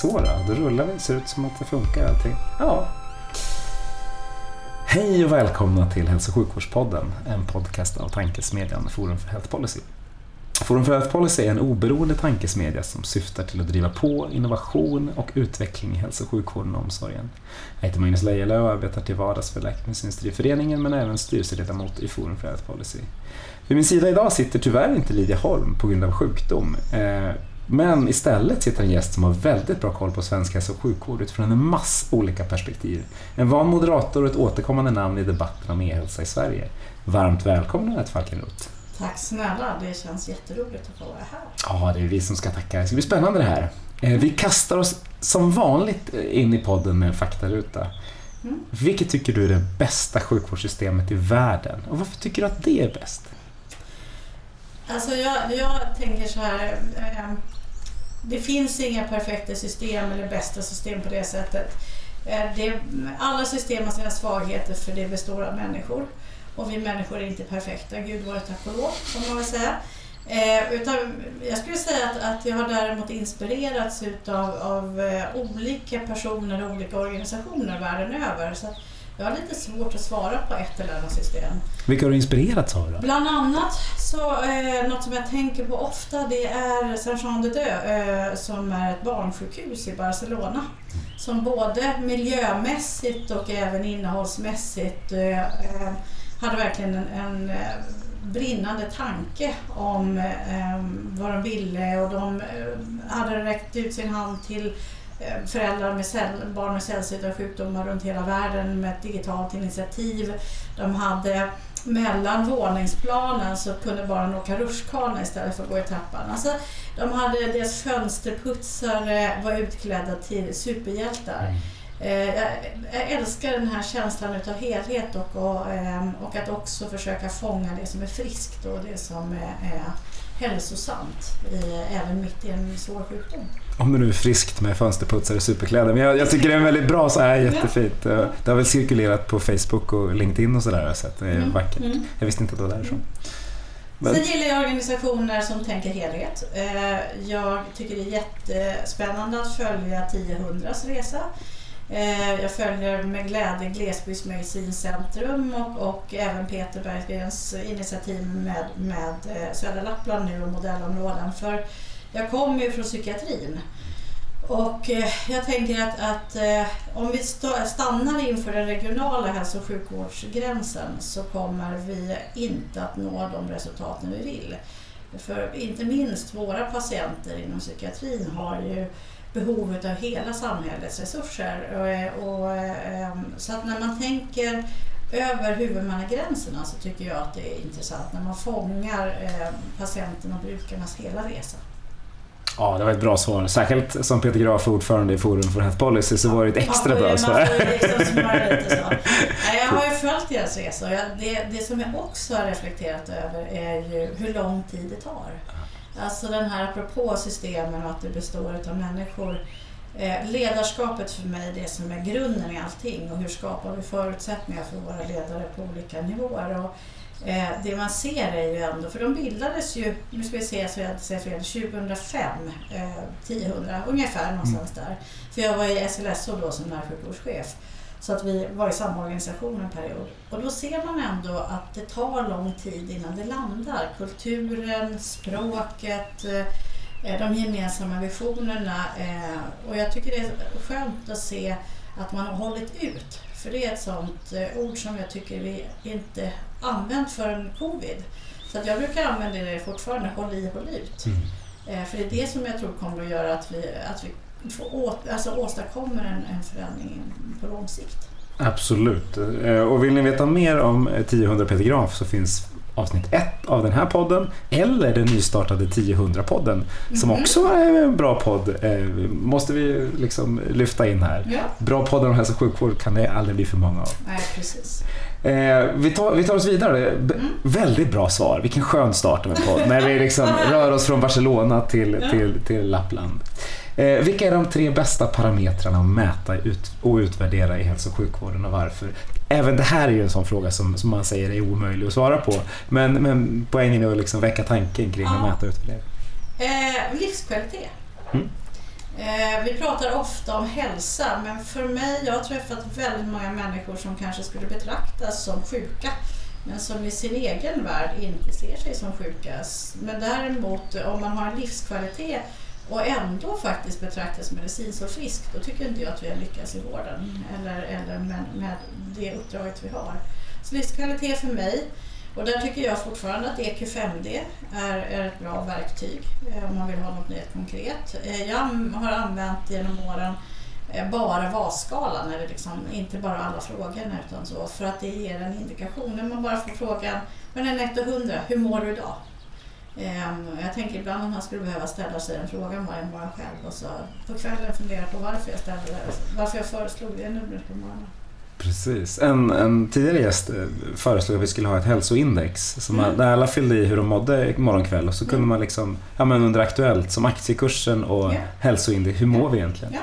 Så då, då rullar vi. Ser ut som att det funkar allting. Ja. Hej och välkomna till Hälso och sjukvårdspodden, en podcast av tankesmedjan Forum för Health Policy. Forum för Health Policy är en oberoende tankesmedja som syftar till att driva på innovation och utveckling i hälso och sjukvården och omsorgen. Jag heter Magnus Lejelöw och arbetar till vardags för Läkemedelsindustriföreningen men även styrelseledamot i Forum för Health Policy. Vid min sida idag sitter tyvärr inte Lydia Holm på grund av sjukdom. Eh, men istället sitter en gäst som har väldigt bra koll på svensk hälso och sjukvård utifrån en mass olika perspektiv. En van moderator och ett återkommande namn i debatten om e-hälsa i Sverige. Varmt välkommen Anette Falkenroth. Tack snälla, det känns jätteroligt att få vara här. Ja, det är vi som ska tacka. Det ska bli spännande det här. Eh, Vi kastar oss som vanligt in i podden med en faktaruta. Mm. Vilket tycker du är det bästa sjukvårdssystemet i världen? Och varför tycker du att det är bäst? Alltså jag, jag tänker så här, eh, det finns inga perfekta system eller bästa system på det sättet. Eh, det, alla system har sina svagheter för det består av människor. Och vi människor är inte perfekta, gud vare tack och lov, får man väl säga. Eh, utan jag skulle säga att, att jag har däremot inspirerats utav, av eh, olika personer och olika organisationer världen över. Så att jag har lite svårt att svara på ett eller annat system. Vilka har du inspirerats av då? Bland annat så eh, något som jag tänker på ofta det är Saint-Jean de Deux eh, som är ett barnsjukhus i Barcelona. Som både miljömässigt och även innehållsmässigt eh, eh, hade verkligen en, en eh, brinnande tanke om eh, vad de ville och de eh, hade räckt ut sin hand till eh, föräldrar med cell, barn med sällsynta sjukdomar runt hela världen med ett digitalt initiativ. De hade mellan våningsplanen så kunde barnen åka rutschkana istället för att gå i trappan. Alltså, de hade deras fönsterputsare var utklädda till superhjältar. Eh, jag, älskar den här känslan utav helhet och, och, ehm, och att också försöka fånga det som är friskt och det som är, är hälsosamt i, även mitt i en svår sjukdom. Om det nu är friskt med fönsterputsare och superkläder. Men jag, jag tycker det är väldigt bra så här, jättefint. Eh, Det har väl cirkulerat på Facebook och LinkedIn och sådär sett. Det är Mm, vackert. mm. Jag visste inte att det var därifrån. Men- Sen gillar jag organisationer som tänker helhet. Eh, Jag tycker det är jättespännande att följa 1000s resa. Eh, Jag följer med glädje Glesbygdsmedicincentrum och, och även Peter Berggrens initiativ med, med Södra Lappland nu och modellområden. För jag kommer ju från psykiatrin. Och eh, jag tänker att, att eh, om vi stannar inför den regionala hälso och sjukvårdsgränsen så kommer vi inte att nå de resultaten vi vill. För inte minst våra patienter inom psykiatrin har ju behovet av hela samhällets resurser. Och, eh, och, så att när man tänker över huvudmannagränserna så tycker jag att det är intressant när man fångar patienten och brukarnas hela resa. Ja, det var ett bra svar. Särskilt som Peter Graf är ordförande i Forum för Health Policy så var det ett extra bra svar. Liksom Jag har ju följt deras jag, det, det som jag också har reflekterat över är ju hur lång tid det tar. Alltså den här apropå systemen och att det består av människor. Eh, ledarskapet för mig är det som är grunden i allting och hur skapar vi förutsättningar för våra ledare på olika nivåer. Och, eh, det man ser är ju ändå, för de bildades ju, nu ska vi se så jag inte säger fel, 2005, eh, 1000 ungefär någonstans där. För jag var i SLSO då som närsjukvårdschef. Så att vi var i samma organisation en period. Och då ser man ändå att det tar lång tid innan det landar. Kulturen, språket, eh, de gemensamma visionerna. eh, Och jag tycker det är skönt att se att man har hållit ut. För det är ett sånt eh, ord som jag tycker vi inte använt förrän covid. Så jag brukar använda det fortfarande, håll i, håll ut. Mm. Eh, För det är det som jag tror kommer att göra att vi, att vi får å, alltså åstadkommer en, en förändring på lång sikt. Absolut. Eh, Och vill ni veta mer om 1000 Peter Graf så finns avsnitt ett av den här podden eller den nystartade 1000-podden som Mhm. också är en bra podd. Eh, måste vi liksom lyfta in här. Ja, Bra poddar om hälso och sjukvård kan det aldrig bli för många av. nej precis. Eh, vi, tar, vi tar oss vidare. B- Mm. Väldigt bra svar. Vilken skön start av en podd. När vi liksom rör oss från Barcelona till, till, till Lappland. Eh, vilka är de tre bästa parametrarna att mäta ut, och utvärdera i hälso och sjukvården och varför? Även det här är ju en sån fråga som, som man säger är omöjlig att svara på. Men, men poängen är att liksom väcka tanken kring att Ja. mäta och utvärdera. Eh, livskvalitet. Mm. Eh, vi pratar ofta om hälsa, men för mig, jag har träffat väldigt många människor som kanske skulle betraktas som sjuka, men som i sin egen värld inte ser sig som sjuka. Men däremot, om man har en livskvalitet och ändå faktiskt betraktas medicinskt som frisk, då tycker inte jag att vi har lyckats i vården eller, eller med, med det uppdraget vi har. Så livskvalitet för mig och där tycker jag fortfarande att EQ5D är, är ett bra verktyg eh, om man vill ha något mer konkret. Eh, jag har använt genom åren eh, bara VAS-skalan, liksom, inte bara alla frågorna utan så, för att det ger en indikation. När man bara får frågan, men en 1 100, hur mår du idag? Ehm, Jag tänker ibland att man skulle behöva ställa sig den frågan varje morgon själv och så på kvällen fundera på varför jag ställde det, varför jag föreslog det numret på morgonen. Precis. En, en tidigare gäst eh, föreslog att vi skulle ha ett hälsoindex som Mm. där alla fyllde i hur de mådde morgon kväll och så kunde Mm. man liksom, ja men under Aktuellt som aktiekursen och Ja. hälsoindex, hur mår vi egentligen? Ja.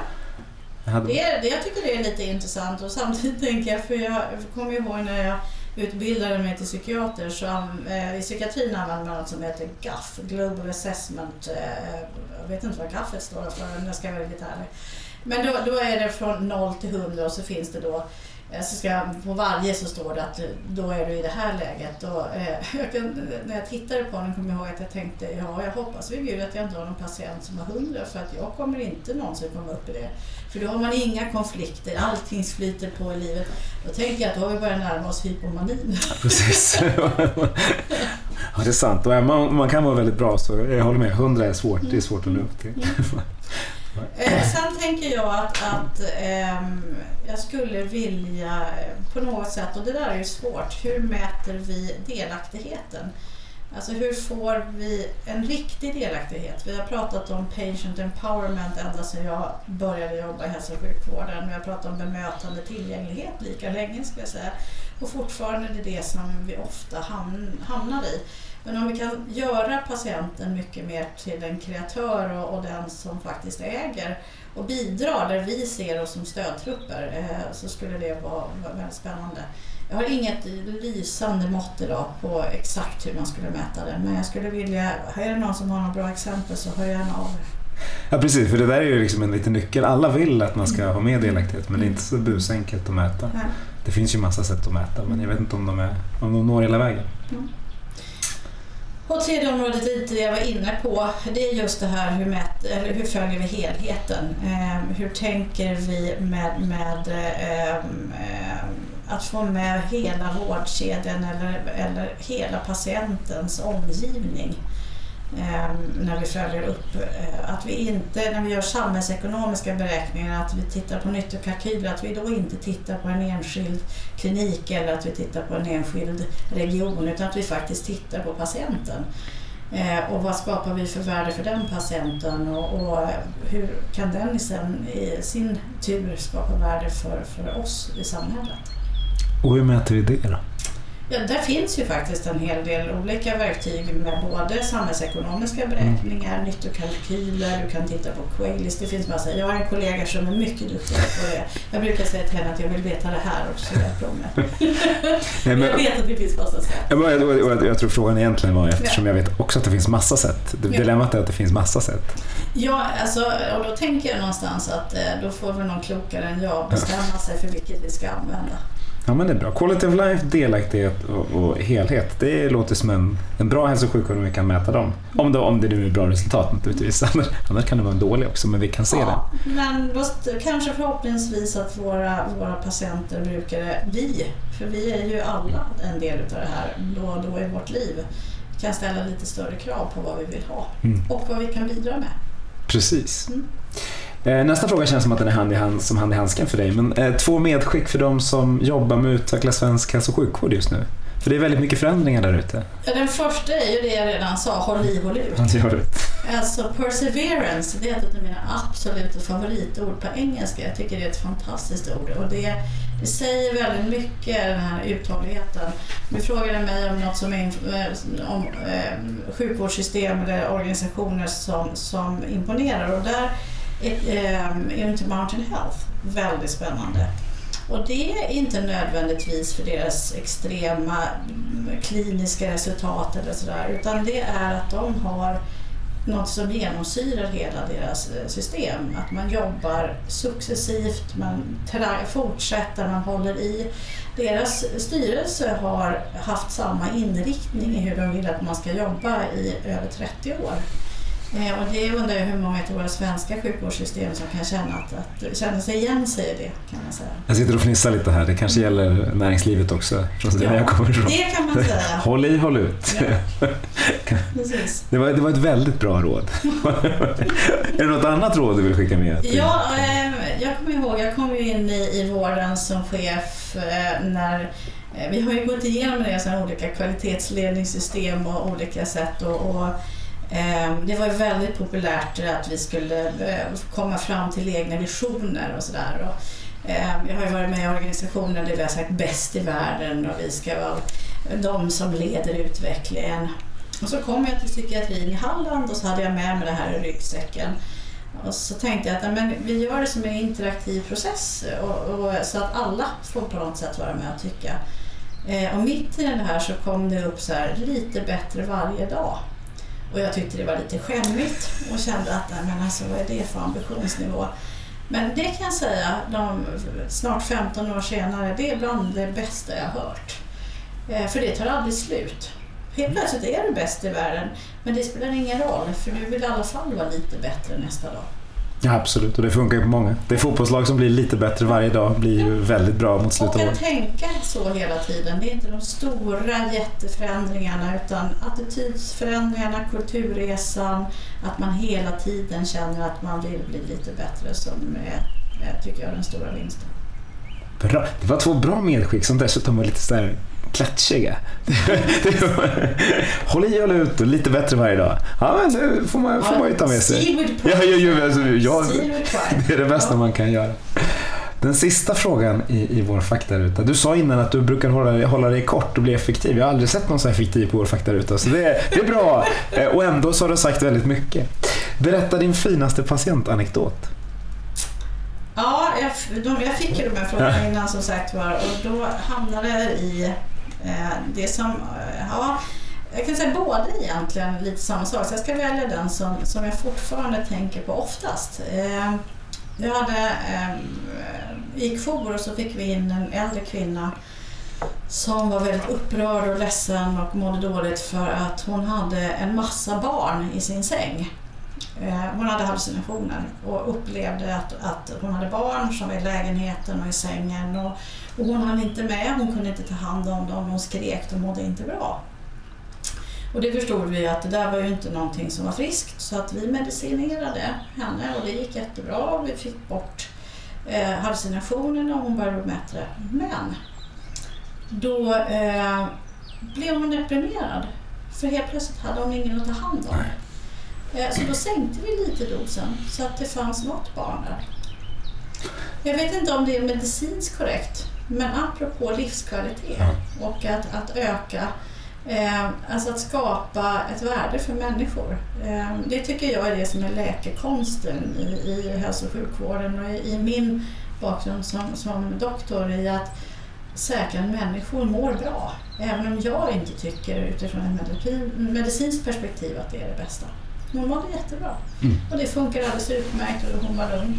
Jag hade, Det är, det, jag tycker det är lite intressant och samtidigt tänker jag, för jag kommer ihåg när jag utbildade mig till psykiater så eh, i psykiatrin använder man något som heter GAF, Global Assessment. Eh, jag vet inte vad GAF står för om jag ska vara lite ärlig. Men då, då är det från 0 till 100 och så finns det då eh, så ska, på varje så står det att eh, då är du i det här läget. Och, eh, jag kan, när jag tittade på den kommer jag ihåg att jag tänkte ja, jag hoppas vid Gud att jag inte har någon patient som har 100 för att jag kommer inte någonsin komma upp i det. För då har man inga konflikter, allting flyter på i livet. Då tänker jag att då har vi börjat närma oss hypomanin. Precis. ja, det är sant. Och man, man kan vara väldigt bra så jag håller med. 100 är svårt. Det är svårt att nå upp till. Eh, sen tänker jag att, att eh, jag skulle vilja eh, på något sätt, och det där är ju svårt, hur mäter vi delaktigheten? Alltså hur får vi en riktig delaktighet? Vi har pratat om patient empowerment ända sedan jag började jobba i hälso och sjukvården. Vi har pratat om bemötande tillgänglighet lika länge ska jag säga. Och fortfarande är det det som vi ofta hamnar i. Men om vi kan göra patienten mycket mer till en kreatör och, och den som faktiskt äger och bidrar där vi ser oss som stödtrupper eh, så skulle det vara, vara väldigt spännande. Jag har inget lysande mått idag på exakt hur man skulle mäta det men jag skulle vilja, är det någon som har några bra exempel så hör gärna av. Ja, precis. För det där är ju liksom en liten nyckel. Alla vill att man ska ha med delaktighet men det är inte så busenkelt att mäta. Nej. Det finns ju massa sätt att mäta men jag vet inte om de, är, om de når hela vägen. Och tredje området lite det jag var inne på, det är just det här hur, mät, eller hur följer vi helheten? Eh, hur tänker vi med, med eh, eh, att få med hela vårdkedjan eller, eller hela patientens omgivning? Eh, när vi följer upp. Eh, att vi inte, när vi gör samhällsekonomiska beräkningar, att vi tittar på nyttokalkyler, att vi då inte tittar på en enskild klinik eller att vi tittar på en enskild region, utan att vi faktiskt tittar på patienten. Eh, och vad skapar vi för värde för den patienten och, och hur kan den sen i sin tur skapa värde för, för oss i samhället? Och hur mäter vi det då? Ja, där finns ju faktiskt en hel del olika verktyg med både samhällsekonomiska beräkningar, nyttokalkyler, du kan titta på Quailis, det finns massa. Jag har en kollega som är mycket duktig på det. Jag brukar säga till henne att jag vill veta det här och så hjälper hon mig. Nej, Men jag vet att det finns massa sätt. Ja, jag, jag, jag tror frågan egentligen var eftersom jag vet också att det finns massa sätt. Ja. Dilemmat är att det finns massa sätt. Ja, alltså, och då tänker jag någonstans att eh, då får väl någon klokare än jag bestämma sig för vilket vi ska använda. Ja men det är bra. Quality of life, delaktighet och, och helhet. Det låter som en, en bra hälso och sjukvård om vi kan mäta dem. Om det, om det nu är bra resultat naturligtvis. Annars, annars kan det vara en dålig också men vi kan se Ja, men då, st- kanske förhoppningsvis att våra, våra patienter, brukare, vi, för vi är ju alla en del av det här då och då i vårt liv, kan ställa lite större krav på vad vi vill ha det. Mm. och vad vi kan bidra med. Precis. Mm. Eh, Nästa fråga känns som att den är hand i hand, som hand i handsken för dig. Men eh, två medskick för de som jobbar med att utveckla svensk hälso och sjukvård just nu. För det är väldigt mycket förändringar där ute. Ja, den första är ju det jag redan sa, håll i, håll ut. Gör det. Alltså perseverance, det är ett av mina absoluta favoritord på engelska. Jag tycker det är ett fantastiskt ord och det, det säger väldigt mycket, den här uthålligheten. Du frågade mig om något som är eh, om eh, sjukvårdssystem eller organisationer som, som imponerar och där är eh, eh Health väldigt spännande. Och det är inte nödvändigtvis för deras extrema mm, kliniska resultat eller sådär, utan det är att de har något som genomsyrar hela deras eh, system. Att man jobbar successivt, man fortsätter, man håller i. Deras styrelse har haft samma inriktning i hur de vill att man ska jobba i över 30 år. Eh, och det undrar jag hur många av våra svenska sjukvårdssystem som kan känna, att, att, känna sig igen sig i det. Kan man säga. Jag sitter och fnissar lite här, det kanske gäller näriglivet också. Från ja, jag kommer ifrån. det kan man säga. Håll i, håll ut. Ja. Det, var, det var ett väldigt bra råd. är det något annat råd du vill skicka med? Till? Ja, eh, jag kommer ihåg, jag kom ju in i, i vården som chef eh, när eh, vi har ju gått igenom det, olika kvalitetsledningssystem och olika sätt och, och Ehm, det var väldigt populärt att vi skulle eh, komma fram till egna visioner och sådär. Ehm, jag har ju varit med i organisationer där vi har sagt bäst i världen och vi ska vara de som leder utvecklingen. Och så kom jag till psykiatrin i Halland och så hade jag med mig det här i ryggsäcken. Och så tänkte jag att men vi gör det som en interaktiv process och, och, så att alla får på något sätt vara med och tycka. Ehm, och mitt i det här så kom det upp så här, lite bättre varje dag. Och jag tyckte det var lite skämmigt och kände att men alltså, vad är det för ambitionsnivå? Men det kan jag säga, de, snart 15 år senare, det är bland det bästa jag har hört. Eh, för det tar aldrig slut. Helt plötsligt är du bäst i världen, men det spelar ingen roll för du vill i alla fall vara lite bättre nästa dag. Ja, absolut, och det funkar ju på många. Det fotbollslag som blir lite bättre varje dag blir ju väldigt bra mot slutet av året. Tänka så hela tiden. Det är inte de stora jätteförändringarna utan attitydsförändringarna, kulturresan, att man hela tiden känner att man vill bli lite bättre som är, tycker jag, den stora vinsten. Bra. Det var två bra medskick som dessutom var lite sådär klatschiga. Håll i och ut och lite bättre varje dag. Ja, men det får man, får man ju ta med sig. Ja, ja, ja, alltså, ja, det är det bästa man kan göra. Den sista frågan i, i vår faktaruta. Du sa innan att du brukar hålla, hålla dig kort och bli effektiv. Jag har aldrig sett någon så effektiv på vår faktaruta, så det, det är bra. Eh, och ändå så har du sagt väldigt mycket. Berätta din finaste patientanekdot. Ja, jag, de, jag fick ju de här frågorna innan som sagt var och då hamnade jag i Eh, det som, eh, ja, jag kan säga båda egentligen lite samma sak, så jag ska välja den som, som jag fortfarande tänker på oftast. Vi jag hade, gick jour och så fick vi in en äldre kvinna som var väldigt upprörd och ledsen och mådde dåligt för att hon hade en massa barn i sin säng. Eh, hon hade hallucinationer och upplevde att, att hon hade barn som var i lägenheten och i sängen. Och och hon hann inte med, hon kunde inte ta hand om dem, hon skrek, de mådde inte bra. Och det förstod vi att det där var ju inte någonting som var friskt så att vi medicinerade henne och det gick jättebra och vi fick bort eh, hallucinationerna och hon började bli bättre. Men då eh, blev hon deprimerad för helt plötsligt hade hon ingen att ta hand om. Eh, så då sänkte vi lite dosen så att det fanns något barn där. Jag vet inte om det är medicinskt korrekt men apropå livskvalitet ja. och att, att öka, eh, alltså att skapa ett värde för människor. Eh, det tycker jag är det som är läkekonsten i, i hälso och sjukvården och i, i min bakgrund som, som doktor i att säkra att människor mår bra. Även om jag inte tycker utifrån ett medicinskt perspektiv att det är det bästa. Hon mådde jättebra mm. och det funkar alldeles utmärkt och hon var lugn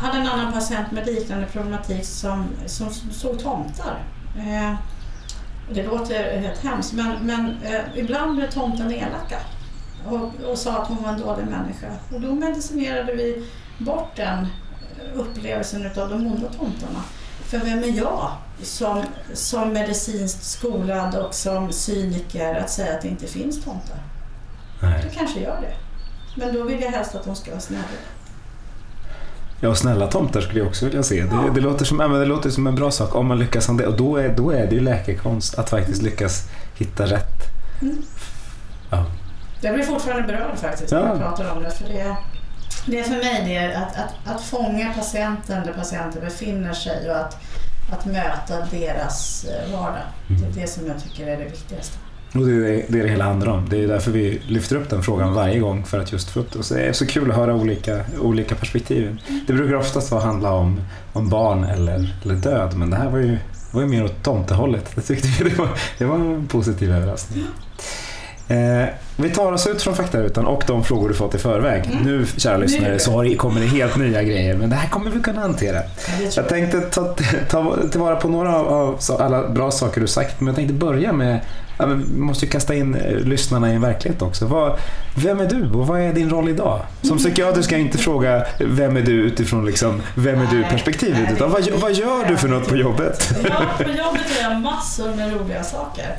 hade en annan patient med liknande problematik som, som såg tomtar. Eh, det låter helt hemskt men, men eh, ibland blev tomten elaka och, och sa att hon var en dålig människa. Och då medicinerade vi bort den upplevelsen av de onda tomtarna. För vem är jag som, som medicinskt skolad och som cyniker att säga att det inte finns tomtar? Nej. Det kanske gör det. Men då vill jag helst att de ska vara snälla. Ja, snälla tomtar skulle jag också vilja se. Det, det, låter som, det låter som en bra sak om man lyckas med det. Och då är, då är det ju läkekonst att faktiskt lyckas hitta rätt. Mm. Ja. Jag blir fortfarande berörd faktiskt när Ja. jag pratar om det. För det, det är för mig det är att, att, att fånga patienten där patienten befinner sig och att, att möta deras eh, vardag. Det är det som jag tycker är det viktigaste. Och det är det är det hela handlar om. Det är därför vi lyfter upp den frågan varje gång för att just få upp det. Och så är det så kul att höra olika, olika perspektiv. Det brukar oftast vara handla om, om barn eller, eller död men det här var ju, var ju mer åt tomtehållet. Det tyckte vi det var, det var en positiv överraskning. Eh, vi tar oss ut från faktarutan och de frågor du fått i förväg. Mm. Nu, kära lyssnare, så kommer det helt nya grejer men det här kommer vi kunna hantera. Jag tänkte ta, ta tillvara på några av, av alla bra saker du sagt, men jag tänkte börja med, ja, vi måste ju kasta in eh, lyssnarna i en verklighet också. Vad, vem är du och vad är din roll idag? Som psykiater ska jag inte fråga vem är du utifrån liksom, vem är Nej, du-perspektivet, nej, utan vad, vad gör du för något på jobbet? Ja, på jobbet gör jag massor med roliga saker.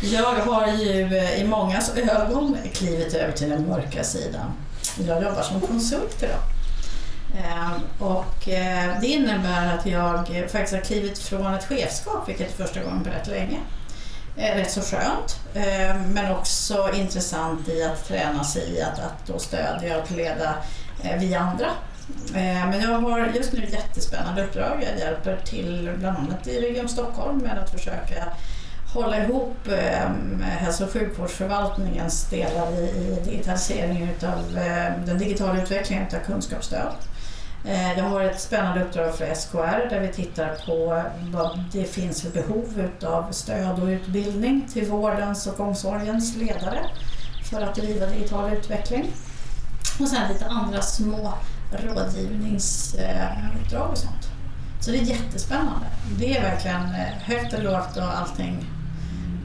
Jag har ju eh, i mångas ögon klivit över till den mörka sidan. Jag jobbar som konsult idag. Ehm, Och eh, det innebär att jag faktiskt har klivit från ett chefskap, vilket är första gången på rätt länge är Rätt så skönt, eh, men också intressant i att träna sig i att, att då stödja och leda eh, vi andra. Men jag har just nu ett jättespännande uppdrag. Jag hjälper till bland annat i Region Stockholm med att försöka hålla ihop hälso och sjukvårdsförvaltningens delar i, digitaliseringen utav den digitala utvecklingen av kunskapsstöd. Eh, Jag har ett spännande uppdrag för SKR där vi tittar på vad det finns för behov utav stöd och utbildning till vårdens och omsorgens ledare för att driva digital utveckling. Och sen lite andra små rådgivningsuppdrag och sånt. Så det är jättespännande. Det är verkligen eh, högt och lågt och allting.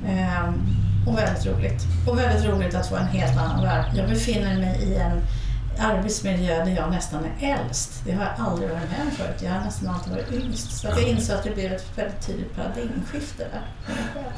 Ehm, och väldigt roligt. Och väldigt roligt att få en helt annan värld. Jag befinner mig i en arbetsmiljö där jag nästan är äldst. Det har jag aldrig varit med om förut. Jag har nästan alltid varit yngst. Så jag insåg att det blev ett väldigt tydligt paradigmskifte där.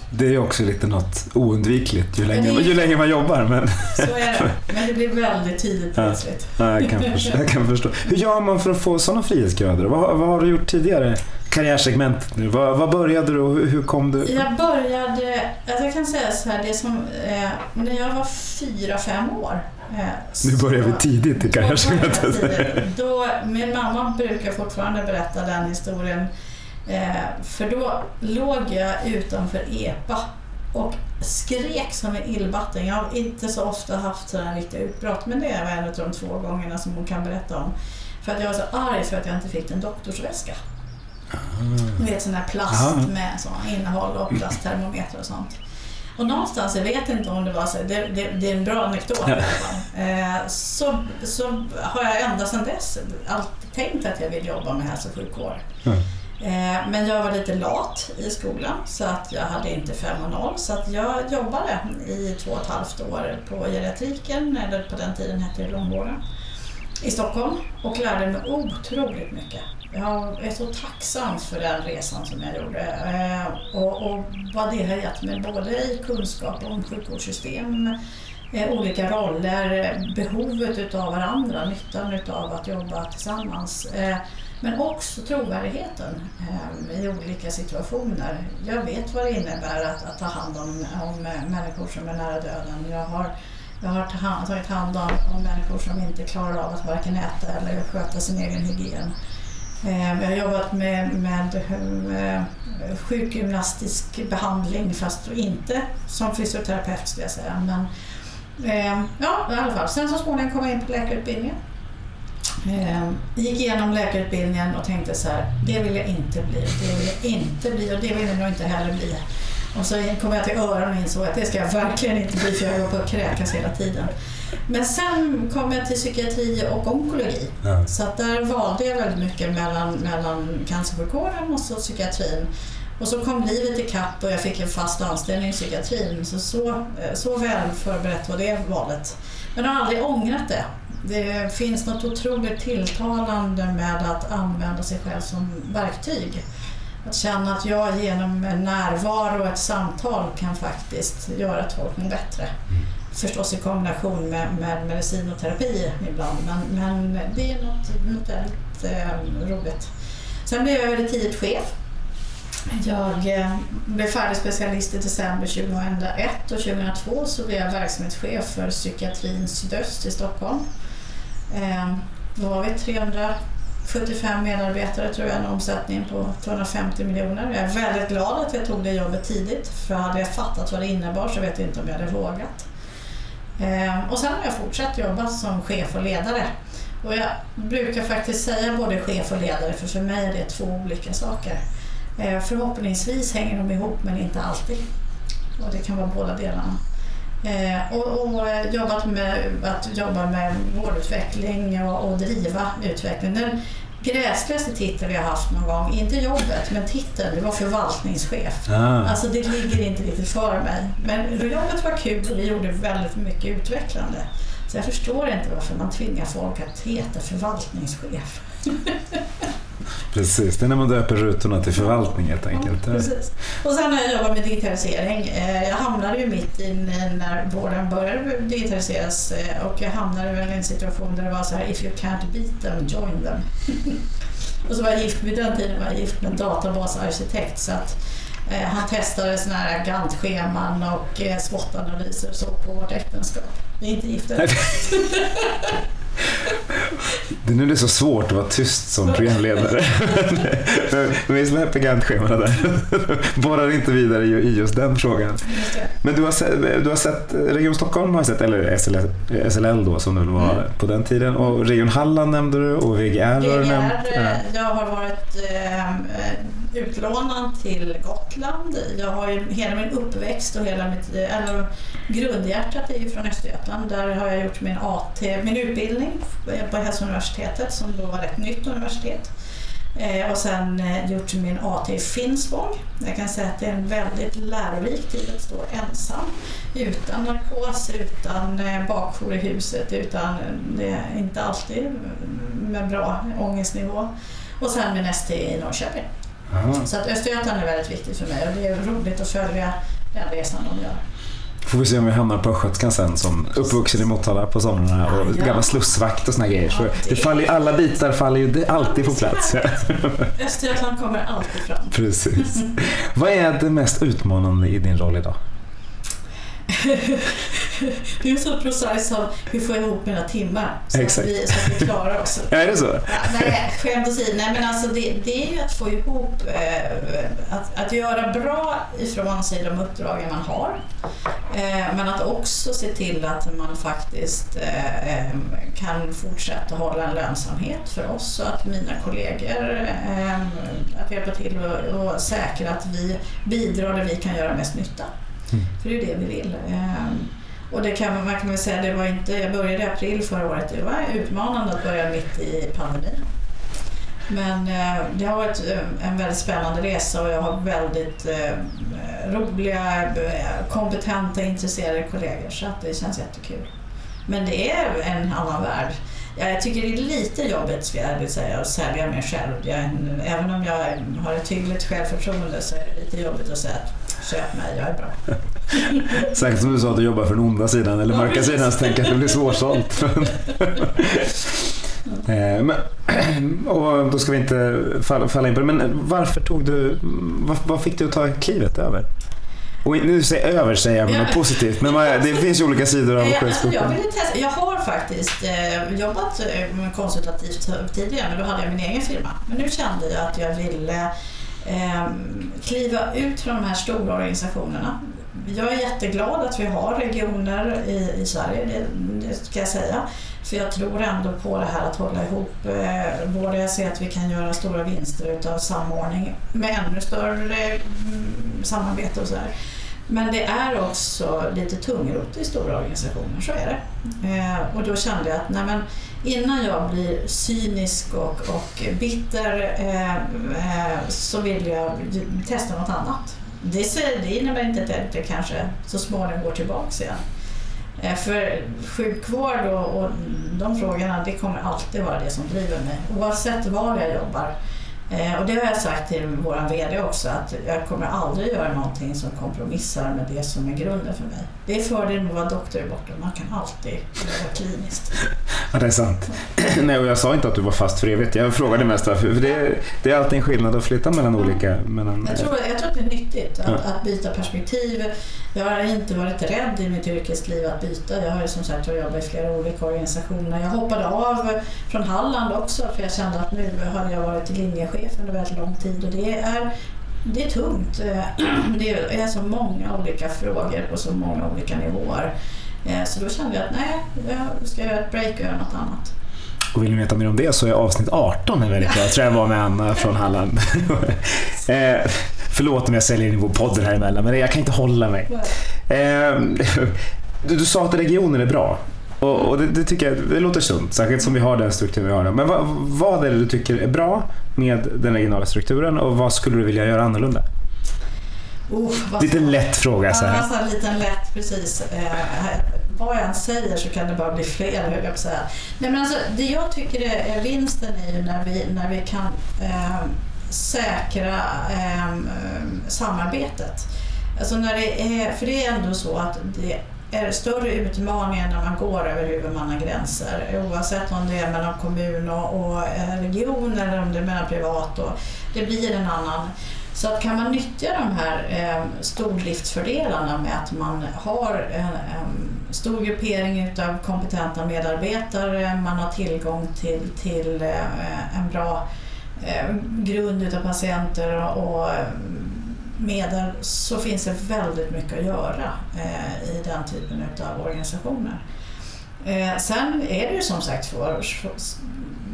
Det är också lite något oundvikligt ju länge, är- ju länge man jobbar. Men Så är det. Men det blir väldigt tydligt plötsligt. ja, jag, kan förstå, jag kan förstå. Hur gör man för att få sådana frihetsgrader? Vad, vad har du gjort tidigare? Karriärsegmentet nu. Vad, vad började du och hur kom du? Jag började, alltså jag kan säga så här, det som, eh, när jag var fyra, fem år. Eh, Nu börjar vi så- tidigt i. Då, min mamma brukar fortfarande berätta den historien. Eh, för då låg jag utanför EPA och skrek som en illbatten. Jag har inte så ofta haft sådana riktiga utbrott men det var en av de två gångerna som hon kan berätta om. För att jag var så arg för att jag inte fick en doktorsväska. Du vet sån här plast med sån innehåll och plasttermometer och sånt. Och någonstans, jag vet inte om det var så, det, det, det är en bra anekdot fall. Eh, så, så har jag ända sedan dess alltid tänkt att jag vill jobba med hälso och sjukvård. Mm. Eh, men jag var lite lat i skolan så att jag hade inte 5 och 0 så att jag jobbade i två och ett halvt år på geriatriken, eller på den tiden hette det långvården, i Stockholm och lärde mig otroligt mycket. Jag är så tacksam för den resan som jag gjorde eh, och, och vad det har gett mig både i kunskap om sjukvårdssystem, eh, olika roller, behovet utav varandra, nyttan utav att jobba tillsammans. Eh, men också trovärdigheten i olika situationer. Jag vet vad det innebär att, att ta hand om, om människor som är nära döden. Jag har, jag har tagit hand om, om människor som inte klarar av att varken äta eller sköta sin egen hygien. Eh, jag har jobbat med, med med sjukgymnastisk behandling fast inte som fysioterapeut skulle jag säga. Men, eh, ja, i alla fall. Sen så småningom kom jag in på läkarutbildningen. Eh, gick igenom läkarutbildningen och tänkte så här, det vill jag inte bli, det vill jag inte bli och det vill jag nog inte heller bli. Och så kom jag till öron och insåg att det ska jag verkligen inte bli för jag höll på att kräkas hela tiden. Men sen kom jag till psykiatri och onkologi. Ja. Så att där valde jag väldigt mycket mellan, mellan cancersjukvården och så psykiatrin. Och så kom livet ikapp och jag fick en fast anställning i psykiatrin. Så, så, eh, så väl förberett var det valet. Men jag har aldrig ångrat det. Det finns något otroligt tilltalande med att använda sig själv som verktyg. Att känna att jag genom en närvaro och ett samtal kan faktiskt göra mår bättre. Mm. Förstås i kombination med, med medicin och terapi ibland, men, men det är något, något väldigt eh, roligt. Sen blev jag väldigt tidigt chef. Jag eh, blev färdig specialist i december 2001 och 2002 så blev jag verksamhetschef för psykiatrin sydöst i Stockholm. Eh, då var vi 75 medarbetare tror jag, en omsättning på 250 miljoner. Jag är väldigt glad att jag tog det jobbet tidigt för hade jag fattat vad det innebar så vet jag inte om jag hade vågat. Ehm, och sen har jag fortsatt jobba som chef och ledare. Och jag brukar faktiskt säga både chef och ledare för för mig är det två olika saker. Ehm, förhoppningsvis hänger de ihop men inte alltid. Och det kan vara båda delarna. Eh, och, och jobbat med att jobba med vårdutveckling och, och driva utveckling. Den gräsligaste titel vi har haft någon gång, inte jobbet men titeln, det var förvaltningschef. Ah. Alltså det ligger inte riktigt för mig. Men jobbet var kul och vi gjorde väldigt mycket utvecklande. Så jag förstår inte varför man tvingar folk att heta förvaltningschef. Precis, det är när man döper rutorna till förvaltning helt enkelt. Ja, precis. Och sen har jag jobbat med digitalisering. Eh, Jag hamnade ju mitt i när vården började digitaliseras eh, och jag hamnade väl i en situation där det var så här if you can't beat them, join them. och så var jag gift, vid den tiden var jag gift med en databasarkitekt så att eh, han testade såna här Gantt-scheman och eh, SWOT-analyser så på vårt äktenskap. Vi är inte gifta. Det är nu det är så svårt att vara tyst som programledare. Vi släpper Gantt-schemana där. Borrar inte vidare i just den frågan. Men du har sett, du har sett Region Stockholm, har sett, eller SLL, SLL då som det var Mm. på den tiden. Och Region Halland nämnde du och VGR har du nämnt. VGR, eh, jag har varit eh, utlånad till Gotland. Jag har ju hela min uppväxt och hela mitt, eller grundhjärtat är ju från Östergötland. Där har jag gjort min AT, min utbildning på Hälsouniversitetet som då var ett nytt universitet. Eh, och sen eh, gjort min AT i Finspång. Jag kan säga att det är en väldigt lärorik tid att stå ensam. Utan narkos, utan eh, bakjour i huset, utan eh, det är inte alltid med bra ångestnivå. Och sen min ST i Norrköping. Aha. Så att Östergötland är väldigt viktigt för mig och det är roligt att följa den resan de gör. Får vi se om vi hamnar på Östgötskan sen som uppvuxen i Motala på somrarna och Ja. gammal slussvakt och såna grejer. Så Ja, det det- faller, alla bitar faller ju alltid på plats. Östergötland kommer alltid fram. Precis. Vad är det mest utmanande i din roll idag? Det är så process av hur får jag ihop mina timmar så, att Exakt. vi, så att vi klarar oss. Är det så? Ja, nej, skämt åsido. Nej, men alltså det, det är ju att få ihop, eh, att, att göra bra ifrån sig de uppdragen man har. Eh, men att också se till att man faktiskt eh, eh, kan fortsätta hålla en lönsamhet för oss och att mina kollegor, eh, att hjälpa till och, och säkra att vi bidrar där vi kan göra mest nytta. Mm. För det är det vi vill. Och det kan man, man kan väl säga, det var inte, jag började i april förra året, det var utmanande att börja mitt i pandemin. Men eh, det har varit eh, en väldigt spännande resa och jag har väldigt eh, roliga, eh, kompetenta, intresserade kollegor så att det känns jättekul. Men det är en annan värld. Jag tycker det är lite jobbigt ska jag ärligt säga att sälja mig själv. Jag, även om jag har ett hyggligt självförtroende så är det lite jobbigt att säga att köp mig, jag är bra. Säkert som du sa att du jobbar för den onda sidan eller Ja, mörka precis. sidan så tänker jag att det blir svårsålt. Eh, men, och då ska vi inte falla, falla in på det, men varför tog du, vad, vad fick du att ta klivet över? Och nu säger över säger jag Ja. något positivt, men det finns ju olika sidor av Eh, alltså, jag, chefsgruppen. ville testa. jag har faktiskt eh, jobbat eh, konsultativt tidigare, men då hade jag min egen firma. Men nu kände jag att jag ville eh, kliva ut från de här stora organisationerna. Jag är jätteglad att vi har regioner i, i Sverige, det, det ska jag säga. För jag tror ändå på det här att hålla ihop. Eh, både jag ser att vi kan göra stora vinster utav samordning med ännu större mm, samarbete och sådär. Men det är också lite tungrot i stora organisationer, så är det. Eh, och då kände jag att nej men, innan jag blir cynisk och, och bitter eh, eh så vill jag testa något annat. Det, det innebär inte att jag inte kanske så småningom går tillbaka igen. Eh, för sjukvård och, och de frågorna, det kommer alltid vara det som driver mig. Oavsett var jag jobbar Eh, och det har jag sagt till vår VD också att jag kommer aldrig göra någonting som kompromissar med det som är grunden för mig. Det är fördelen med att vara doktor i borta, man kan alltid jobba kliniskt. Ja, det är sant. Nej, och jag sa inte att du var fast för evigt. Jag frågade mest varför. För det, det är alltid en skillnad att flytta mellan olika... Mellan, Jag tror, jag tror att det är nyttigt att, Ja. att byta perspektiv. Jag har inte varit rädd i mitt yrkesliv att byta. Jag har ju som sagt jobbat i flera olika organisationer. Jag hoppade av från Halland också för jag kände att nu hade jag varit linjechef under väldigt lång tid och det är, det är tungt. Det är så många olika frågor på så många olika nivåer. Eh, så då kände jag att nej, jag ska göra ett break och göra något annat. Och vill ni veta mer om det så är avsnitt 18 en väldigt bra. Jag tror jag var med Anna från Halland. Eh, förlåt om jag säljer in vår podd här emellan, men jag kan inte hålla mig. Eh, du, du sa att regionen är bra. Och, och det, det tycker jag det låter sunt, särskilt som vi har den strukturen vi har. Men vad, vad är det du tycker är bra med den regionala strukturen och vad skulle du vilja göra annorlunda? Oh, vad Lite lätt fråga så Ja, här. alltså en liten lätt, precis. Eh, här- vad jag än säger så kan det bara bli fel, höll jag på att säga. Nej, men alltså, det jag tycker är, är vinsten är ju när vi, när vi kan eh, säkra eh, samarbetet. Alltså när det är, för det är ändå så att det är större utmaningar när man går över huvudmannagränser oavsett om det är mellan kommun och, och eh, region eller om det är mellan privat. Och, det blir en annan så att kan man nyttja de här eh, stordriftsfördelarna med att man har en, en stor gruppering utav kompetenta medarbetare, man har tillgång till, till eh, en bra eh, grund utav patienter och, och medel så finns det väldigt mycket att göra eh, i den typen utav organisationer. Eh, sen är det ju som sagt för,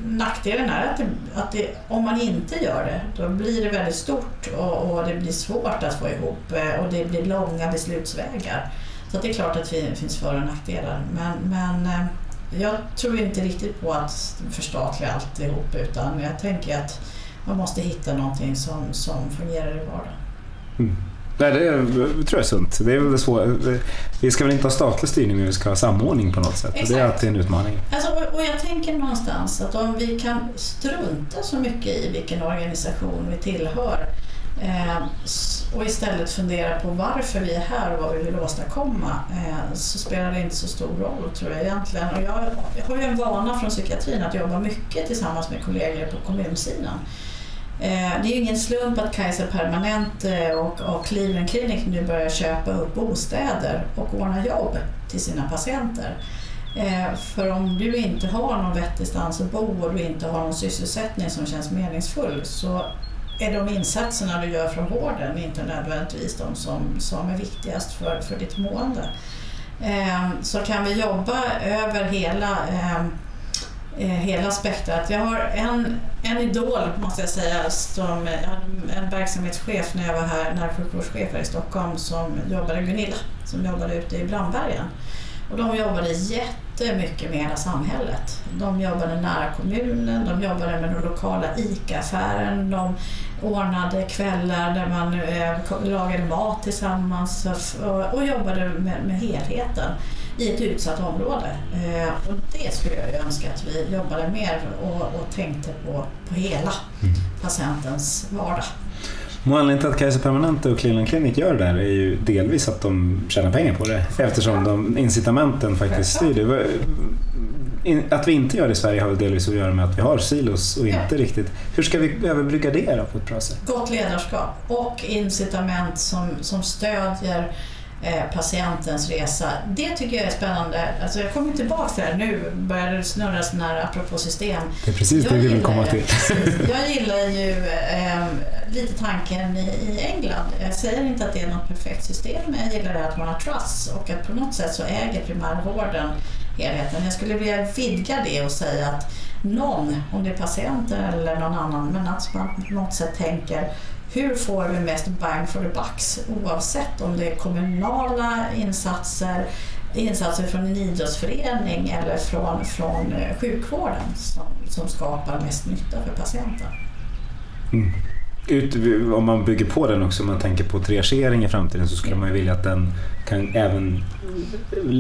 nackdelen är att, det, att det, om man inte gör det då blir det väldigt stort och, och det blir svårt att få ihop eh, och det blir långa beslutsvägar. Så att det är klart att det finns för och nackdelar men, men eh, jag tror inte riktigt på att förstatliga alltihop utan jag tänker att man måste hitta någonting som, som fungerar i vardagen. Mm. Nej, det, är, det tror jag är sunt. Det är väl. Det- Vi ska väl inte ha statlig styrning, men vi ska ha samordning på något sätt. Och Det är Exakt. alltid en utmaning. Alltså, och- jag tänker någonstans att om vi kan strunta så mycket i vilken organisation vi tillhör Eh, och istället fundera på varför vi är här och vad vi vill åstadkomma eh, så spelar det inte så stor roll tror jag egentligen. Och jag, jag har ju en vana från psykiatrin att jobba mycket tillsammans med kollegor på kommunsidan. Eh, Det är ju ingen slump att Kaiser Permanent eh, och, och Cleveland Clinic nu börjar köpa upp bostäder och ordna jobb till sina patienter. Eh, För om du inte har någon vettig stans att bo och du inte har någon sysselsättning som känns meningsfull så är de insatserna du gör från vården inte nödvändigtvis de som, som är viktigast för, för ditt mående. Eh, Så kan vi jobba över hela, eh, eh hela spektrat. Jag har en, en idol måste jag säga, som, eh, en, en verksamhetschef när jag var här, närsjukvårdschef här i Stockholm som jobbade, Gunilla, som jobbade ute i Brandbergen. Och de jobbade jättemycket med hela samhället. De jobbade nära kommunen, de jobbade med den lokala ICA-affären, de ordnade kvällar där man eh, lagade mat tillsammans och, jobbade med, med helheten i ett utsatt område. Eh, och det skulle jag ju önska att vi jobbade mer och, och tänkte på, på hela patientens vardag. Och anledningen till att Kaiser Permanente och Cleveland Clinic gör det där är ju delvis att de tjänar pengar på det eftersom de incitamenten faktiskt styr det. In- Att vi inte gör det i Sverige har väl delvis att göra med att vi har silos och inte riktigt... Hur ska vi överbrygga det då på ett bra sätt? Gott ledarskap och incitament som, som stödjer eh, patientens resa. Det tycker jag är spännande. Alltså jag kommer tillbaka till det här nu, börjar det snurra sån här apropå system. Det är precis Jag det vi vill komma till. Jag gillar ju eh, lite tanken i, i England. Jag säger inte att det är något perfekt system, men jag gillar det att man har trust och att på något sätt så äger primärvården helheten. Jag skulle vilja vidga det och säga att någon, om det är patienten eller någon annan, men att man på något sätt tänker hur får vi mest bang for the bucks oavsett om det är kommunala insatser, insatser från en idrottsförening eller från, från eh, sjukvården som, som skapar mest nytta för patienten. Mm. Ut, om man bygger på den också, om man tänker på triagering i framtiden så skulle man ju vilja att den kan även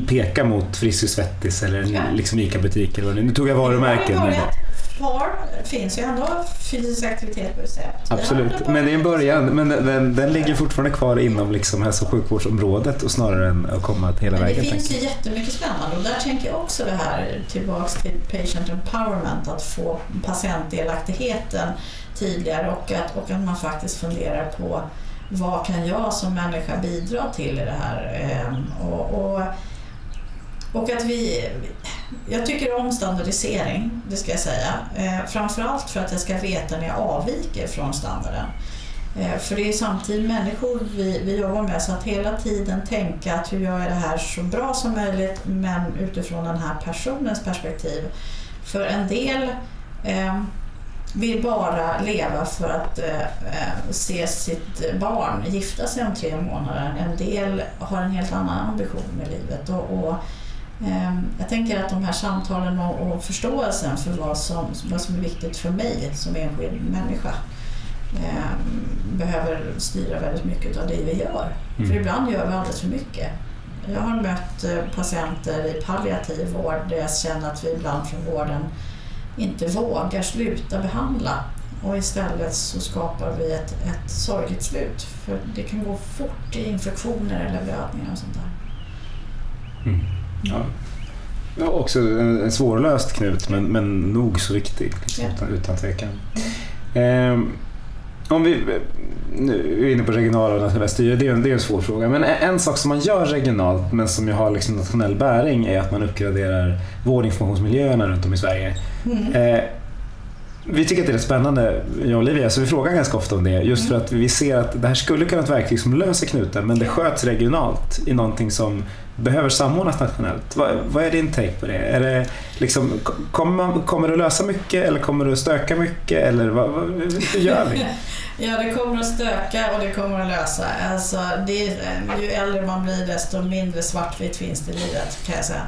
peka mot Friskis Svettis eller Ja. liksom ICA-butiker. Nu tog jag varumärken. Men-. Det finns ju ändå fysisk aktivitet på recept. Absolut, men det är en början. Men den, den ligger fortfarande kvar inom liksom hälso och sjukvårdsområdet och snarare än att komma hela vägen. Det finns ju jättemycket spännande och där tänker jag också det här tillbaks till patient empowerment, att få patientdelaktigheten tydligare och att, och att man faktiskt funderar på vad kan jag som människa bidra till i det här? Ehm, och, och, och att vi, jag tycker om standardisering, det ska jag säga. Eh, framförallt för att jag ska veta när jag avviker från standarden. Eh, för det är samtidigt människor vi, vi jobbar med, så att hela tiden tänka att hur gör jag det här så bra som möjligt men utifrån den här personens perspektiv. För en del eh, vill bara leva för att eh, se sitt barn gifta sig om tre månader. En del har en helt annan ambition med livet. Och, och eh, jag tänker att de här samtalen och, och förståelsen för vad som, vad som är viktigt för mig som enskild människa eh, behöver styra väldigt mycket av det vi gör. Mm. För ibland gör vi alldeles för mycket. Jag har mött eh, patienter i palliativ vård där jag känner att vi ibland från vården inte vågar sluta behandla och istället så skapar vi ett, ett sorgligt slut. För det kan gå fort i infektioner eller blödningar och sånt där. Mm. Ja. Ja, också en svårlöst knut men, men nog så viktig liksom, ja. utan, utan tvekan. Mm. Eh, om vi nu är inne på regionala och nationella styre, det är, en, det är en svår fråga. Men en sak som man gör regionalt men som ju har liksom nationell bäring är att man uppgraderar vårdinformationsmiljöerna runt om i Sverige. Mm. Eh, vi tycker att det är rätt spännande, jag och Olivia, så vi frågar ganska ofta om det. Just mm. för att vi ser att det här skulle kunna vara ett verktyg som löser knuten men det sköts regionalt i någonting som behöver samordnas nationellt. Vad, vad är din take på det? Är det liksom, kommer, kommer det att lösa mycket eller kommer det att stöka mycket? Eller vad, vad, hur gör vi? ja, det kommer att stöka och det kommer att lösa. Alltså, det, ju äldre man blir desto mindre svartvitt finns det i livet kan jag säga.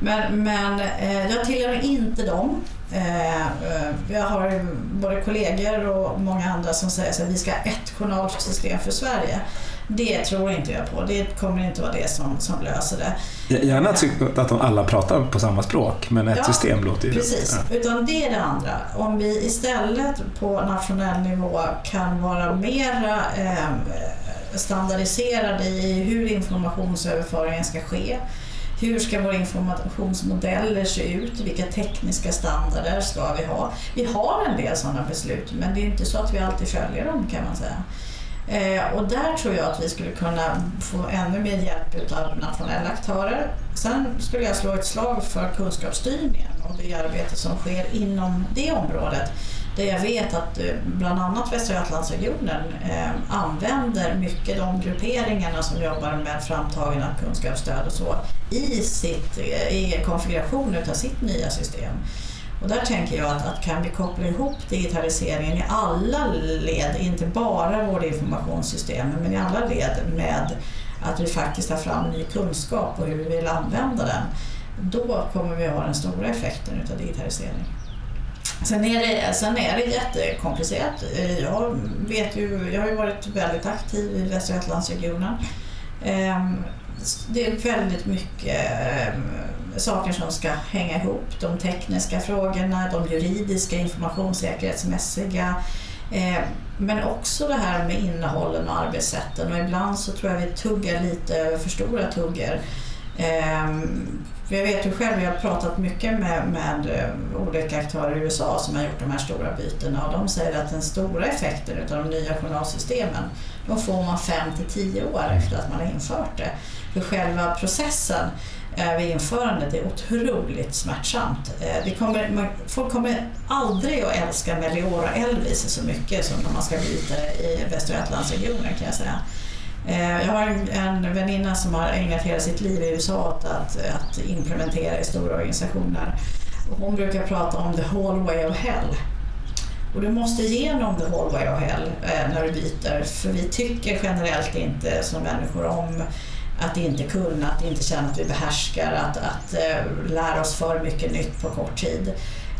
Men, men eh, jag tillhör inte dem. Eh, eh, jag har både kollegor och många andra som säger att vi ska ha ett journalsystem för Sverige. Det tror inte jag på. Det kommer inte vara det som, som löser det. Gärna att de alla pratar på samma språk, men ett ja, system låter ju Precis, ja. utan det är det andra. Om vi istället på nationell nivå kan vara mera eh, standardiserade i hur informationsöverföringen ska ske. Hur ska våra informationsmodeller se ut? Vilka tekniska standarder ska vi ha? Vi har en del sådana beslut, men det är inte så att vi alltid följer dem kan man säga. Eh, och där tror jag att vi skulle kunna få ännu mer hjälp av nationella aktörer. Sen skulle jag slå ett slag för kunskapsstyrningen och det arbete som sker inom det området. Där jag vet att eh, bland annat Västra Götalandsregionen eh, använder mycket de grupperingarna som jobbar med framtagande av kunskapsstöd och så i, sitt, eh, i konfigurationen av sitt nya system. Och där tänker jag att, att kan vi koppla ihop digitaliseringen i alla led, inte bara vårt informationssystem, men i alla led med att vi faktiskt tar fram ny kunskap och hur vi vill använda den, då kommer vi att ha den stora effekten av digitalisering. Sen är, det, sen är det jättekomplicerat. Eh, jag, vet ju, jag har ju varit väldigt aktiv i Västra Götalandsregionen. Ehm, det är väldigt mycket ehm, saker som ska hänga ihop. De tekniska frågorna, de juridiska, informationssäkerhetsmässiga. Ehm, men också det här med innehållen och arbetssätten och ibland så tror jag vi tuggar lite över för stora tuggor. För jag vet ju själv, jag har pratat mycket med, med eh, olika aktörer i USA som har gjort de här stora bytena och de säger att den stora effekten av de nya journalsystemen, de får man 5 till 10 år efter att man har infört det. För själva processen eh, vid införandet är otroligt smärtsamt. Eh, det kommer, folk kommer aldrig att älska Meliora Elvis så mycket som när man ska byta i Västra Götalandsregionen kan jag säga. Eh, jag har en väninna som har ägnat hela sitt liv i USA åt att, att implementera i stora organisationer. hon brukar prata om the hallway of hell. Och du måste igenom the hallway of hell eh, när du byter, för vi tycker generellt inte som människor om att inte kunna, att inte känna att vi behärskar, att, att eh, lära oss för mycket nytt på kort tid.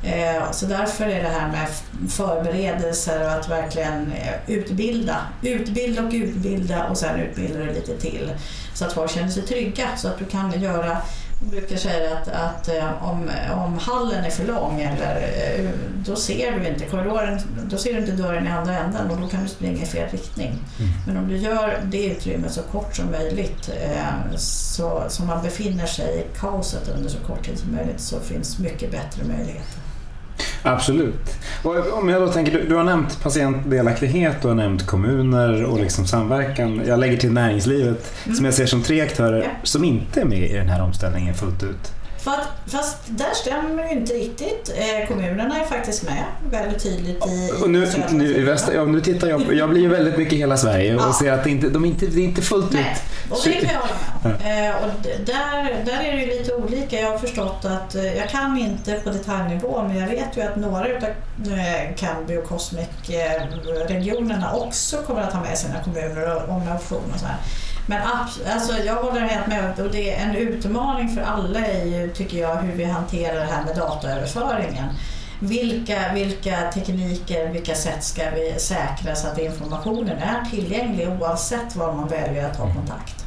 Uh, så därför är det här med förberedelser och att verkligen uh, utbilda. Utbilda och utbilda och sen utbilda det lite till. Så att folk känner sig trygga så att du kan göra brukar säga att, att eh, om, om hallen är för lång eller, eh, då ser du inte korridoren, då ser du inte dörren i andra änden och då kan du springa i fel riktning. Mm. Men om du gör det utrymmet så kort som möjligt eh, så, så man befinner sig i kaoset under så kort tid som möjligt så finns mycket bättre möjligheter. Absolut. Och om jag då tänker, du, du har nämnt patientdelaktighet, du har nämnt kommuner och liksom samverkan. Jag lägger till näringslivet Mm. som jag ser som tre aktörer Ja. som inte är med i den här omställningen fullt ut. Fast, fast där stämmer ju inte riktigt. Eh, kommunerna är faktiskt med väldigt tydligt i, Och nu, södra nu, i väster, ja, nu tittar jag jag blir ju väldigt mycket i hela Sverige och Ja. ser att det inte, de inte, det är inte fullt Nej, ut. och det kan jag hålla med. Eh, och där, där är det ju lite olika. Jag har förstått att, eh, jag kan inte på detaljnivå, men jag vet ju att några utav eh, Kambi och Cosmic-regionerna också kommer att ha med sina kommuner om option och så här. Men alltså, jag håller helt med och det är en utmaning för alla ju, tycker jag, hur vi hanterar det här med dataöverföringen. Vilka, vilka tekniker, vilka sätt ska vi säkra så att informationen är tillgänglig oavsett var man väljer att ha kontakt?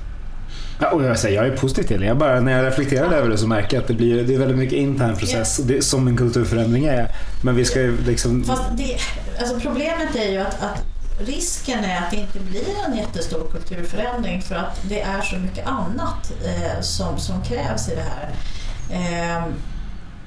Ja, och jag, säger, jag är positiv till det. Jag bara, när jag reflekterar över det så märker jag att det, blir, det är väldigt mycket intern process, det, som en kulturförändring är. Men vi ska ju liksom... Fast det, alltså problemet är ju att, att risken är att det inte blir en jättestor kulturförändring för att det är så mycket annat eh, som, som krävs i det här. Eh,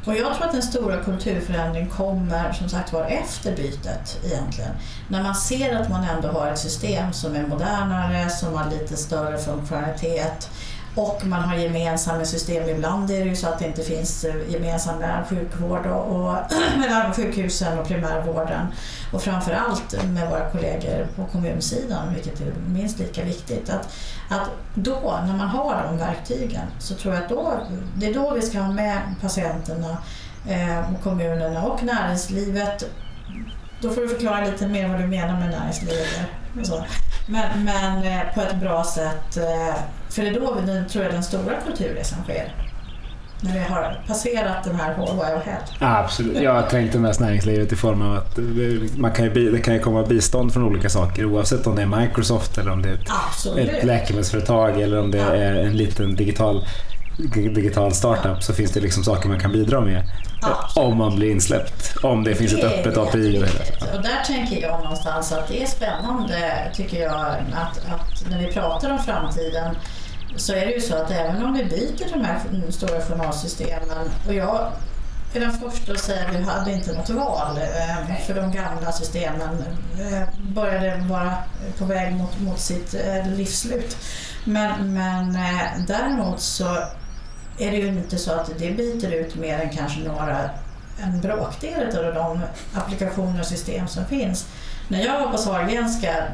och jag tror att den stora kulturförändringen kommer som sagt var efter bytet egentligen. När man ser att man ändå har ett system som är modernare, som har lite större funktionalitet och man har gemensamma system. Ibland är det ju så att det inte finns eh, gemensam mellan sjukvård och, och mellan sjukhusen och primärvården. Och framförallt med våra kollegor på kommunsidan, vilket är minst lika viktigt. Att, att då, när man har de verktygen, så tror jag att då, det är då vi ska ha med patienterna, eh, och kommunerna och näringslivet. Då får du förklara lite mer vad du menar med näringslivet. Men, men eh, på ett bra sätt. Eh, för det är då vi, tror jag den stora kulturresan sker. När vi har passerat den här whole wide head. Ja, absolut. Jag tänkte mest näringslivet i form av att man kan ju, det kan ju komma bistånd från olika saker oavsett om det är Microsoft eller om det är ett, Absolut. ett läkemedelsföretag eller om det Ja. är en liten digital, digital startup så finns det liksom saker man kan bidra med Absolut. om man blir insläppt. Om det finns ett Det öppet API. Och där tänker jag någonstans att det är spännande, tycker jag, att, att när vi pratar om framtiden så är det ju så att även om vi byter de här stora journalsystemen och jag är den första att säga att vi hade inte något val eh, för de gamla systemen eh, började vara på väg mot, mot sitt eh, livsslut. Men, men däremot så är det ju inte så att det byter ut mer än kanske några, en bråkdel av de applikationer och system som finns. När jag var på Sahlgrenska,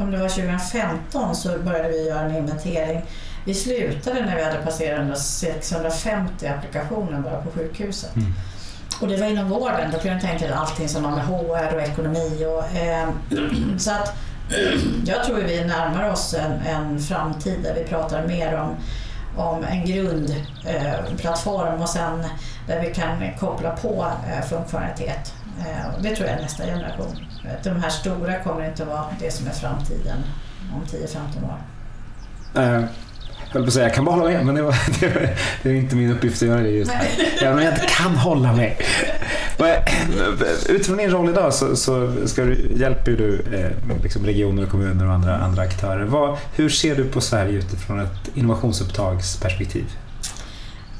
om det var 2015, så började vi göra en inventering. Vi slutade när vi hade passerat 650 applikationer bara på sjukhuset. Mm. Och det var inom vården, då kan jag tänka dig allting som har med HR och ekonomi och eh, så att jag tror vi närmar oss en, en framtid där vi pratar mer om, om en grundplattform eh, och sen där vi kan koppla på eh, funktionalitet. Eh, det tror jag är nästa generation. De här stora kommer inte att vara det som är framtiden om 10-15 år. Jag höll på att säga, jag kan bara hålla med, men det, var, det, var, det är inte min uppgift att göra det just nu. Även om jag inte kan hålla med. Utifrån din roll idag så, så ska du, hjälper du eh, liksom regioner, kommuner och andra, andra aktörer. Vad, hur ser du på Sverige utifrån ett innovationsupptagsperspektiv?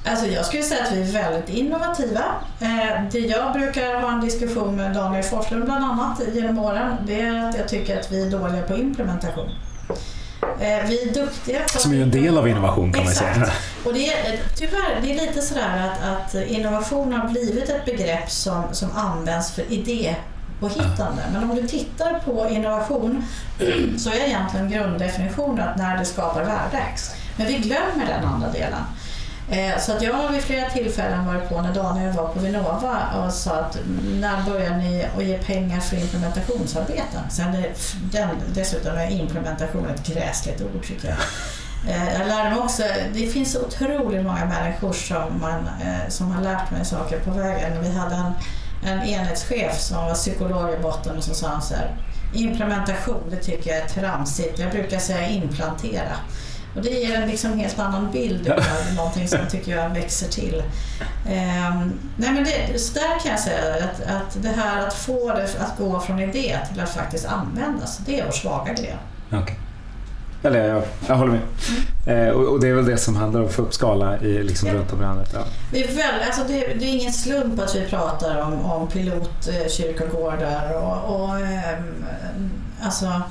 Alltså jag skulle säga att vi är väldigt innovativa. Eh, Det jag brukar ha en diskussion med Daniel Forslund bland annat genom åren, det är att jag tycker att vi är dåliga på implementation. Eh, Vi är duktiga på... Som är en del av innovation kan man Exakt. säga. Och det är, tyvärr, det är lite sådär att, att innovation har blivit ett begrepp som, som används för idépåhittande. Men om du tittar på innovation så är egentligen grunddefinitionen att när det skapar värde. Men vi glömmer den andra delen. Eh, Så att jag har vid flera tillfällen varit på när Daniel var på Vinnova och sa att när börjar ni att ge pengar för implementationsarbeten? Sen är den, dessutom är implementation ett gräsligt ord tycker jag. Eh, Jag lärde mig också, det finns så otroligt många människor som, man, eh, som har lärt mig saker på vägen. Vi hade en, en enhetschef som var psykolog i botten och så sa han så här, implementation det tycker jag är tramsigt. Jag brukar säga implantera. Och det ger en liksom helt annan bild av någonting som tycker jag växer till. Um, nej men det, så där kan jag säga att, att det här att få det att gå från idé till att faktiskt användas, det är vår svaga gren. Okay. Eller jag, jag håller med. Mm. Eh, och, och, det är väl det som handlar om att få upp skala i, liksom, ja. runt om i landet. Ja. Det, är väl, alltså det, det, är ingen slump att vi pratar om, om pilotkyrkogårdar och, och eh, alltså,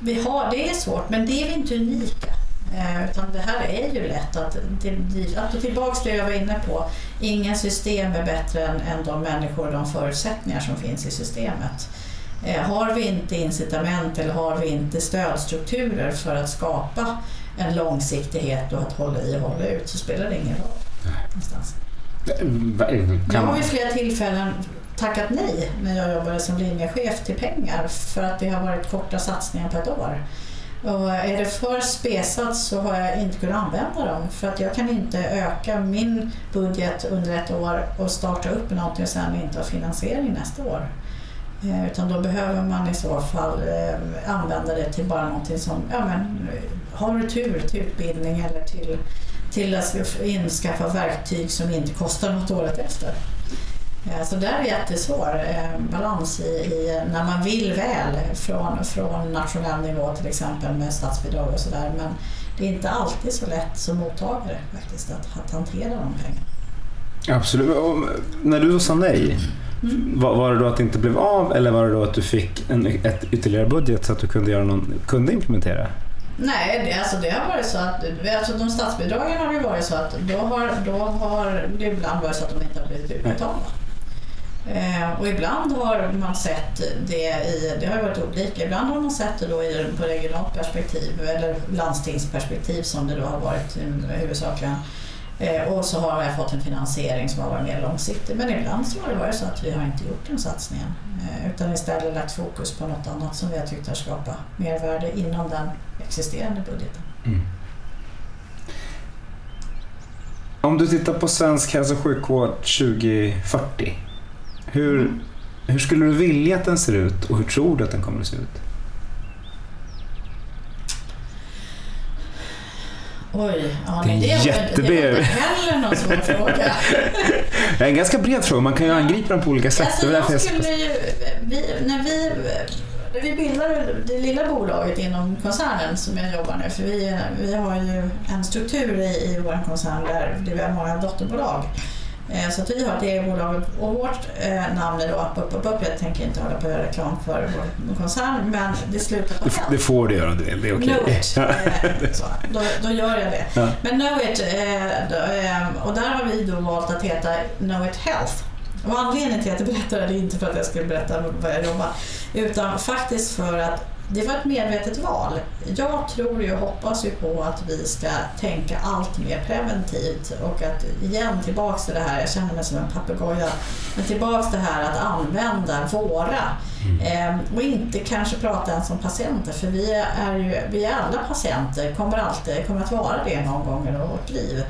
vi har, det är svårt men det är vi inte unika. Eh, utan det här är ju lätt att, att tillbaks till det jag var inne på. Inga system är bättre än, än de människor och de förutsättningar som finns i systemet. Eh, har vi inte incitament eller har vi inte stödstrukturer för att skapa en långsiktighet och att hålla i och hålla ut så spelar det ingen roll. Någonstans. Jag har vid flera tillfällen tackat nej när jag jobbade som linjechef till pengar för att det har varit korta satsningar på ett år. Och är det för spesat så har jag inte kunnat använda dem för att jag kan inte öka min budget under ett år och starta upp någonting och sen inte ha finansiering nästa år. Eh, utan då behöver man i så fall eh, använda det till bara någonting som, ja men eh, har du tur till utbildning eller till, till att inskaffa verktyg som inte kostar något året efter. Eh, så där är jättesvår balans i, i, när man vill väl från, från nationell nivå till exempel med statsbidrag och sådär. Men det är inte alltid så lätt som mottagare faktiskt att, att hantera de pengarna. Absolut. Och när du sa nej, Mm. Var, var, det då att det inte blev av eller var det då att du fick en ett ytterligare budget så att du kunde, göra någon, kunde implementera? Nej, det, alltså det har varit så att alltså de statsbidragen har ju varit så att då har, då har det ibland varit så att de inte har blivit utbetalda. Eh, och ibland har man sett det i, det har varit olika, ibland har man sett det då i, på regionalt perspektiv eller landstingsperspektiv som det då har varit eh, huvudsakligen. Eh, och så har jag fått en finansiering som har varit mer långsiktig. Men ibland så har det varit så att vi har inte gjort den satsningen. Eh, utan istället lagt fokus på något annat som vi har tyckt har skapat mervärde inom den existerande budgeten. Mm. Om du tittar på svensk hälso och sjukvård 2040. Hur, hur skulle du vilja att den ser ut och hur tror du att den kommer att se ut? Oj, ja, det är det, jättebred. Det var inte heller någon svår fråga. det är en ganska bred fråga, man kan ju angripa den på olika sätt. Alltså, jag skulle ju, vi, när vi när vi bildade det lilla bolaget inom koncernen som jag jobbar nu, för vi, vi har ju en struktur i, i vår koncern där vi har många dotterbolag. Eh, så att vi har ett eget bolag och vårt eh, namn är då Up, Up, Up, Up. Jag tänker inte hålla på att göra reklam för vår koncern men det slutar på det, det får du göra, det är okej. Okay. Know då, då gör jag det. Ja. Men Know It, och där har vi då valt att heta Know It Health. Och anledningen till att jag berättar det är inte för att jag skulle berätta vad jag jobbar utan faktiskt för att det var ett medvetet val. Jag tror och hoppas ju på att vi ska tänka allt mer preventivt och att igen tillbaks till det här, jag känner mig som en papegoja, men tillbaks till det här att använda våra mm. eh, och inte kanske prata ens om patienter för vi är ju vi är alla patienter, kommer alltid kommer att vara det någon gång i vårt liv.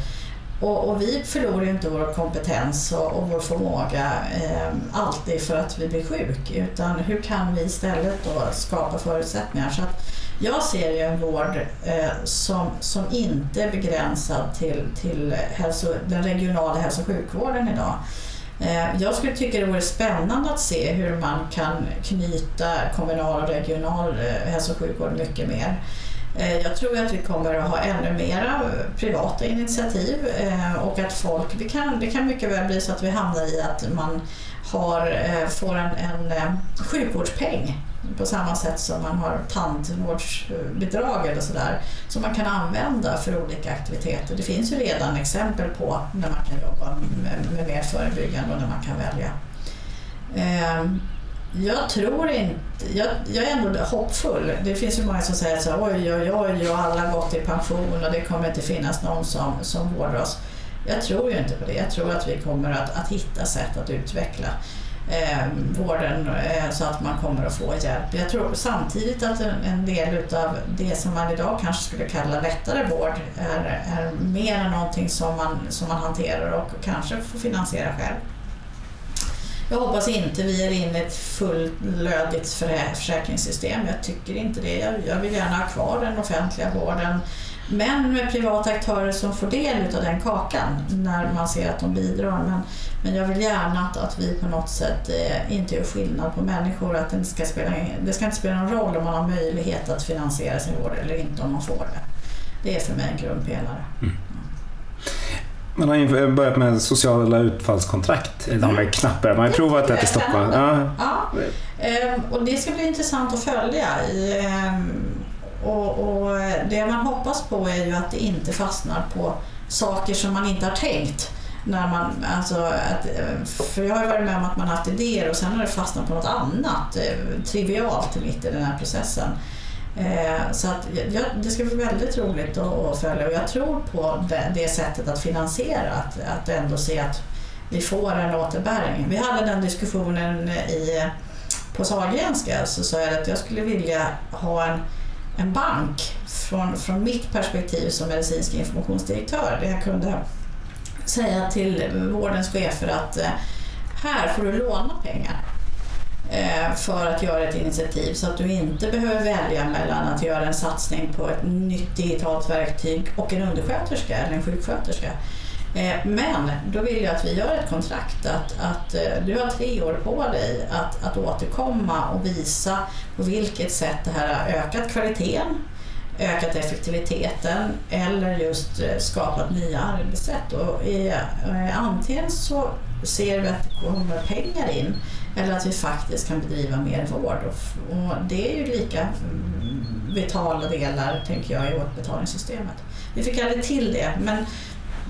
Och, och, vi förlorar ju inte vår kompetens och, och vår förmåga eh, alltid för att vi blir sjuka. utan hur kan vi istället då skapa förutsättningar så att jag ser ju en vård eh, som, som inte är begränsad till, till hälso, den regionala hälso och sjukvården idag. Eh, jag skulle tycka det vore spännande att se hur man kan knyta kommunal och regional eh, hälso och sjukvård mycket mer. Eh, jag tror att vi kommer att ha ännu mera eh, privata initiativ eh, och att folk, det kan, det kan mycket väl bli så att vi hamnar i att man har, får en, en sjukvårdspeng på samma sätt som man har tandvårdsbidrag eller sådär som man kan använda för olika aktiviteter. Det finns ju redan exempel på när man kan jobba med, med mer förebyggande och när man kan välja. Jag tror inte... Jag, jag, är ändå hoppfull. Det finns ju många som säger så här, oj, oj, oj, och alla har gått i pension och det kommer inte finnas någon som, som vårdar oss. Jag tror ju inte på det. Jag tror att vi kommer att, att hitta sätt att utveckla eh, vården eh, så att man kommer att få hjälp. Jag tror samtidigt att en, en del av det som man idag kanske skulle kalla lättare vård är, är mer någonting som man, som man hanterar och kanske får finansiera själv. Jag hoppas inte vi är inne i ett fullödigt försäkringssystem. Jag tycker inte det. Jag, vill gärna ha kvar den offentliga vården men med privata aktörer som får del av den kakan när man ser att de bidrar. Men, men jag vill gärna att, att vi på något sätt eh, inte gör skillnad på människor. Att det, ska spela, det ska inte spela någon roll om man har möjlighet att finansiera sin vård eller inte om man får det. Det är för mig en grundpelare. Mm. Man har ju börjat med sociala utfallskontrakt. De har knappt Man har provat det i Stockholm. Ja. ja. Ehm, och det ska bli intressant att följa. Ehm, och, och det man hoppas på är ju att det inte fastnar på saker som man inte har tänkt. När man, alltså att, för jag har varit med om att man haft idéer och sen har det fastnat på något annat eh, trivialt mitt i den här processen. Eh, så att, ja, det ska bli väldigt roligt att, följa. Och jag tror på det, det sättet att finansiera, att, att ändå se att vi får en återbäring. Vi hade den diskussionen i, på Sahlgrenska så sa jag att jag skulle vilja ha en, en bank från, från mitt perspektiv som medicinsk informationsdirektör. Där jag kunde säga till vårdens chefer att eh, här får du låna pengar. Eh, för att göra ett initiativ så att du inte behöver välja mellan att göra en satsning på ett nytt digitalt verktyg och en undersköterska eller en sjuksköterska. Eh, men då vill jag att vi gör ett kontrakt att, att eh, du har tre år på dig att, att återkomma och visa på vilket sätt det här har ökat kvaliteten, ökat effektiviteten eller just skapat nya arbetssätt. Och antingen så ser vi att det kommer pengar in eller att vi faktiskt kan bedriva mer vård. Och, det är ju lika vitala delar, tänker jag, i återbetalningssystemet. Vi fick aldrig till det, men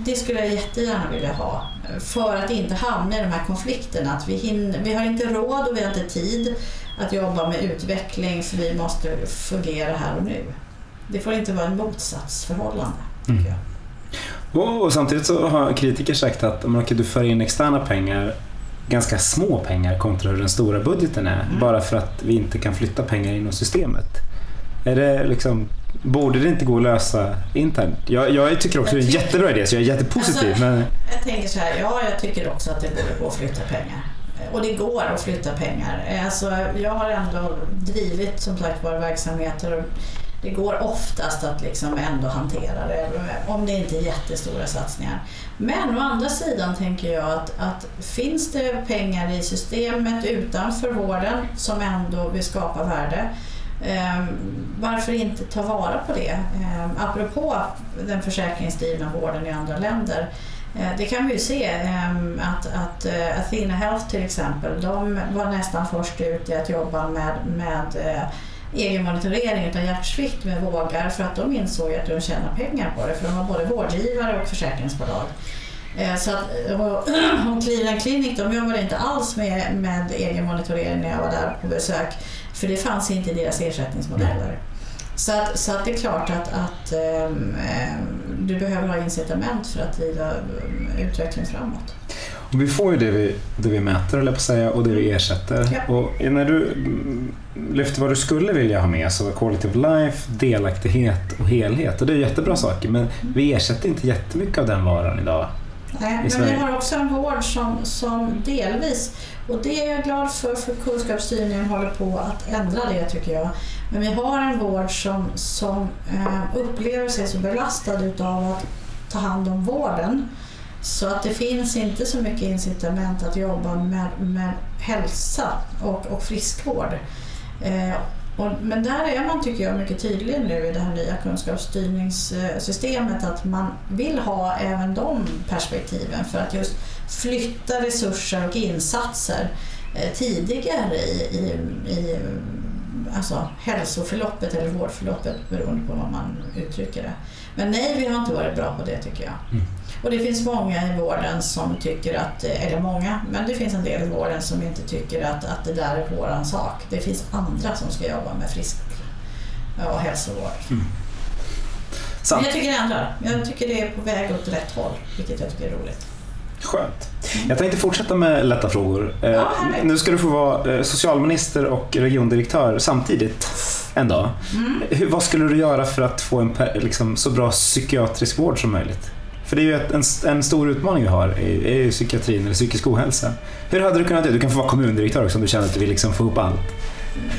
det skulle jag jättegärna vilja ha för att inte hamna i de här konflikterna. Att vi, hinner, vi har inte råd och vi har inte tid att jobba med utveckling för vi måste fungera här och nu. Det får inte vara ett motsatsförhållande. Mm. Och, och, samtidigt så har kritiker sagt att om du för in externa pengar ganska små pengar kontra hur den stora budgeten är. Mm. Bara för att vi inte kan flytta pengar inom systemet. Är det liksom, borde det inte gå att lösa internt? Jag, jag tycker också jag det är en jättebra idé, så jag är jättepositiv. Alltså, men... Jag tänker så här, ja jag tycker också att det borde gå att flytta pengar. Och det går att flytta pengar. Alltså, jag har ändå drivit som sagt våra verksamheter det går oftast att liksom ändå hantera det om det inte är jättestora satsningar. Men å andra sidan tänker jag att, att finns det pengar i systemet utanför vården som ändå vill skapa värde eh, varför inte ta vara på det? Eh, apropå den försäkringsdrivna vården i andra länder. Eh, det kan vi ju se ehm, att, att eh, Athena Health till exempel, de var nästan först ut i att jobba med, med eh, egen monitorering av hjärtsvikt med vågar för att de insåg att de tjänar pengar på det för de var både vårdgivare och försäkringsbolag. Eh, så att, och, och Cleveland Clinic de jobbade inte alls med, med egen monitorering när jag var där på besök för det fanns inte i deras ersättningsmodeller. Så att, så att det är klart att, att ähm, du behöver ha incitament för att driva utvecklingen framåt. Och vi får ju det vi, det vi mäter, eller på säga, och det vi ersätter. Ja. Och när du lyfter vad du skulle vilja ha med, så quality of life, delaktighet och helhet. Och det är jättebra saker, men vi ersätter inte jättemycket av den varan idag. Nej, men vi har också en vård som, som delvis, och det är jag glad för, för kunskapsstyrningen håller på att ändra det tycker jag. Men vi har en vård som, som eh, upplever sig så belastad utav att ta hand om vården så att det finns inte så mycket incitament att jobba med, med hälsa och, och friskvård. Eh, och, men där är man, tycker jag, mycket tydlig nu i det här nya kunskapsstyrningssystemet att man vill ha även de perspektiven för att just flytta resurser och insatser eh, tidigare i, i, i alltså hälsoförloppet eller vårdförloppet beroende på vad man uttrycker det. Men nej, vi har inte varit bra på det tycker jag. Mm. Och det finns många i vården som tycker att, eller många, men det finns en del i vården som inte tycker att, att det där är våran sak. Det finns andra som ska jobba med frisk och hälsovård. Mm. Men jag tycker det ändrar. Jag tycker det är på väg åt rätt håll, vilket jag tycker är roligt. Skönt. Jag tänkte fortsätta med lätta frågor. Eh, ja, nu ska du få vara eh, socialminister och regiondirektör samtidigt en dag. Mm. Vad skulle du göra för att få en liksom, så bra psykiatrisk vård som möjligt? För det är ju ett, en, en stor utmaning vi har är ju psykiatrin eller psykisk ohälsa. Hur hade du kunnat göra? Du kan få vara kommundirektör också om du känner att du vill liksom få upp allt.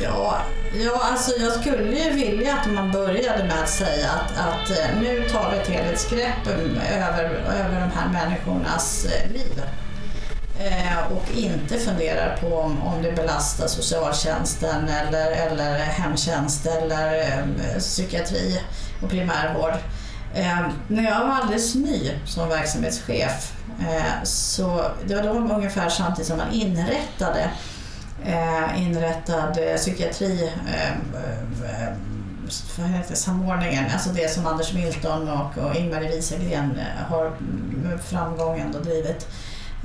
Ja, Ja, alltså jag skulle ju vilja att man började med att säga att, att eh, nu tar vi ett helhetsgrepp um, över, över de här människornas eh, liv. Eh, och inte funderar på om, om det belastar socialtjänsten eller, eller hemtjänst eller psykiatri och primärvård. Eh, när jag var alldeles ny som verksamhetschef eh, så det var då ungefär samtidigt som man inrättade eh, inrättade eh, psykiatri eh, eh, vad heter det, samordningen, alltså det som Anders Milton och, och Ingmarie Wieselgren eh, har med framgång ändå drivit.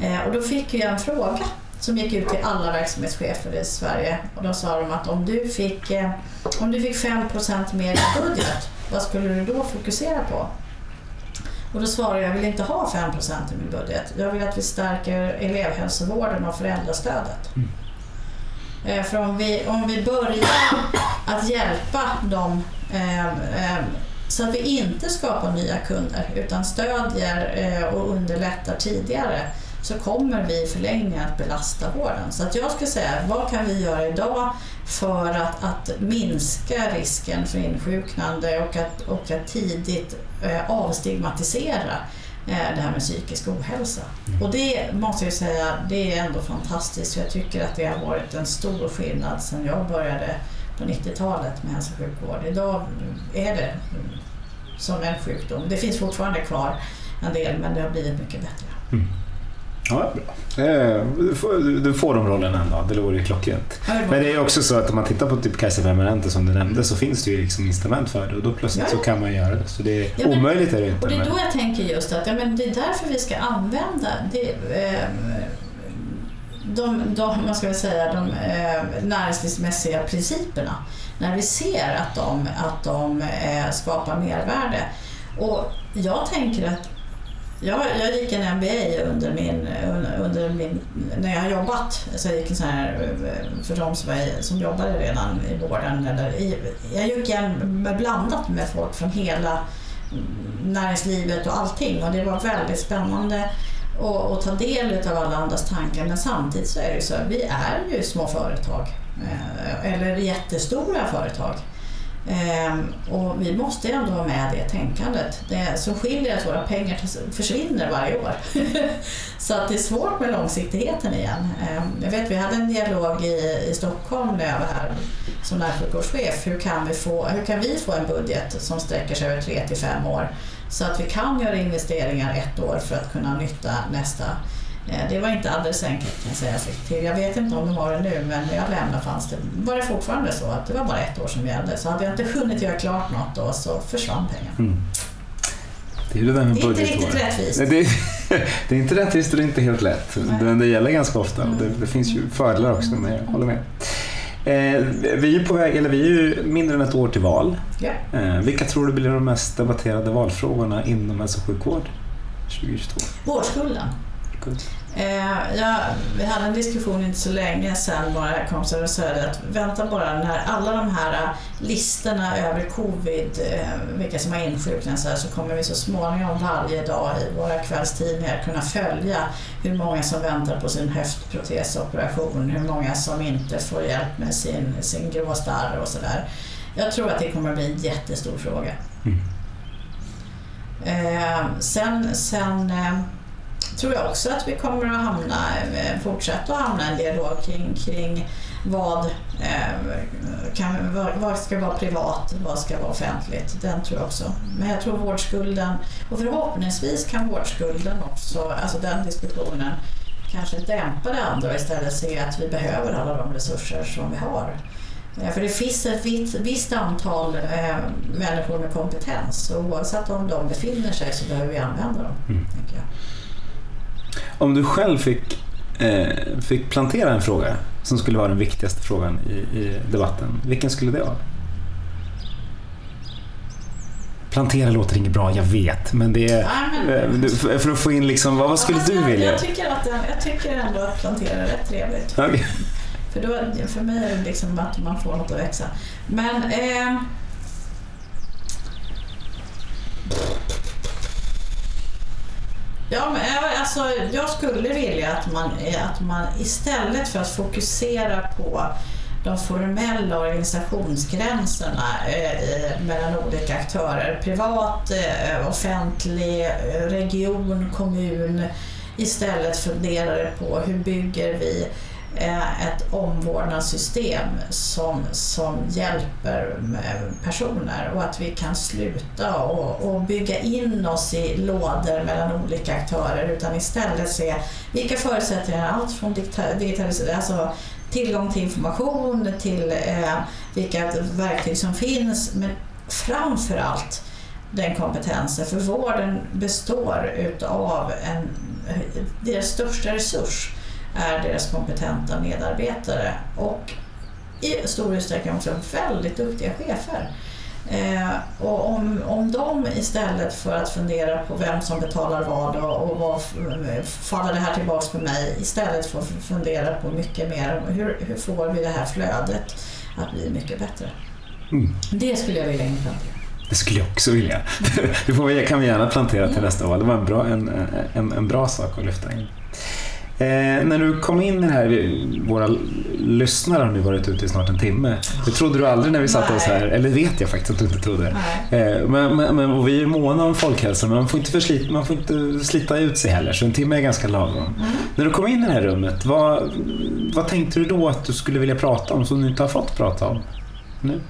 Eh, och då fick jag en fråga som gick ut till alla verksamhetschefer i Sverige och då sa de att om du fick, eh, om du fick 5% mer i budget, vad skulle du då fokusera på? Och då svarade jag, jag vill inte ha 5% i min budget. Jag vill att vi stärker elevhälsovården och föräldrastödet. Mm. Eh, För om vi, om vi börjar att hjälpa dem eh, eh, så att vi inte skapar nya kunder utan stödjer eh, och underlättar tidigare så kommer vi i förlängningen att belasta vården. Så att jag skulle säga, vad kan vi göra idag för att, att minska risken för insjuknande och att, och att tidigt eh, avstigmatisera eh, det här med psykisk ohälsa. Och det måste jag säga, det är ändå fantastiskt. för Jag tycker att det har varit en stor skillnad sedan jag började på 90-talet med hälso och sjukvård. Idag är det som en sjukdom. Det finns fortfarande kvar en del men det har blivit mycket bättre. Mm. Ja, bra. Eh, Du får, du får de rollerna ändå, det vore ju klockrent. Men det är också så att om man tittar på typ Kajsa Permanente som du nämnde så finns det ju liksom incitament för det och då plötsligt Ja, så kan man göra det. Så det är Ja, men- omöjligt är det inte. Och det är då jag tänker just att ja, men det är därför vi ska använda det, eh, de, de, vad ska säga, de eh, näringslivsmässiga principerna när vi ser att de, att de eh, skapar mervärde. Och jag tänker att jag, jag gick en MBA under min, under min, när jag har jobbat. Så jag gick en sån här, eh, för de som, var, som jobbade redan i vården. Eller i, jag gick en blandat med folk från hela näringslivet och allting och det var väldigt spännande att, att ta del av alla andras tankar men samtidigt så är det ju så att vi är ju små företag eh, eller jättestora företag. Ehm, och vi måste ändå vara med i det tänkandet. Det som skiljer är att våra pengar försvinner varje år. så att det är svårt med långsiktigheten igen. Ehm, jag vet vi hade en dialog i, i Stockholm när jag var här som närsjukvårdschef. Hur kan, vi få, hur kan vi få en budget som sträcker sig över 3 till 5 år så att vi kan göra investeringar ett år för att kunna nytta nästa. Eh, Det var inte alldeles enkelt kan jag säga. Till. Jag vet inte om de har det nu men när jag lämnade fanns det, var det fortfarande så att det var bara ett år som gällde. Så hade jag inte hunnit göra klart något då så försvann pengarna. Mm. Det är det där med Det är inte riktigt rättvist. Det, det är inte rättvist och det är inte helt lätt. Men det gäller ganska ofta. och Det, Mm. det finns ju fördelar också, men jag håller med. Eh, vi är på väg, eller vi är ju mindre än ett år till val. Ja. Eh, vilka tror du blir de mest debatterade valfrågorna inom hälso och sjukvård 2022? Vårdskulden. Eh, ja, vi hade en diskussion inte så länge sedan bara kompisar och sa att vänta bara när alla de här eh, listorna över covid, eh, vilka som har insjuknat så, här, så kommer vi så småningom varje dag i våra kvällstidningar kunna följa hur många som väntar på sin höftprotesoperation, hur många som inte får hjälp med sin, sin gråstarr och sådär. Jag tror att det kommer att bli en jättestor fråga. Mm. Eh, sen sen eh, tror jag också att vi kommer att hamna, eh, fortsätta att hamna en dialog kring, kring vad, eh, kan, vad, ska vara privat, vad ska vara offentligt. Den tror jag också. Men jag tror vårdskulden, och förhoppningsvis kan vårdskulden också, alltså den diskussionen, kanske dämpa det andra och istället se att vi behöver alla de resurser som vi har. Eh, För det finns ett visst, visst antal eh, människor med kompetens och oavsett om de befinner sig så behöver vi använda dem. Mm. Om du själv fick, eh, fick plantera en fråga som skulle vara den viktigaste frågan i, i debatten, vilken skulle det vara? Plantera låter inget bra, jag vet, men det är... Nej, men- eh, för att få in liksom, vad, vad skulle Ja, men du vilja? Jag tycker, att jag tycker ändå att plantera är rätt trevligt. Okej. För, då, för mig är det liksom att man får något att växa. Men... Eh, Ja, men jag- alltså, jag skulle vilja att man, eh, att man istället för att fokusera på de formella organisationsgränserna eh, eh mellan olika aktörer. Privat, eh, offentlig, region, kommun. Istället funderar på hur bygger vi ett omvårdnadssystem som, som hjälper personer och att vi kan sluta och, och bygga in oss i lådor mellan olika aktörer utan istället se vilka förutsättningar, allt från digitalisering, alltså tillgång till information, till eh, vilka verktyg som finns men framför allt den kompetensen. För vården består utav en, eh, deras största resurs är deras kompetenta medarbetare och i stor utsträckning också väldigt duktiga chefer. Eh, och om, om de istället för att fundera på vem som betalar vad och, och vad faller det här tillbaks på mig istället får fundera på mycket mer hur, hur får vi det här flödet att bli mycket bättre. Mm. Det skulle jag vilja implantera. Det skulle jag också vilja. Det kan vi gärna plantera till mm. nästa år. Det var en bra, en, en, en bra sak att lyfta in. Eh, när du kom in här, våra lyssnare har nu varit ute i snart en timme. Det trodde du aldrig när vi satte oss här, eller vet jag faktiskt att du inte trodde. Eh, men, men, men vi är måna om folkhälsan, men man får, inte förslita, man får inte slita ut sig heller, så en timme är ganska lagom. Mm. När du kom in i det här rummet, vad, vad tänkte du då att du skulle vilja prata om som du inte har fått prata om nu?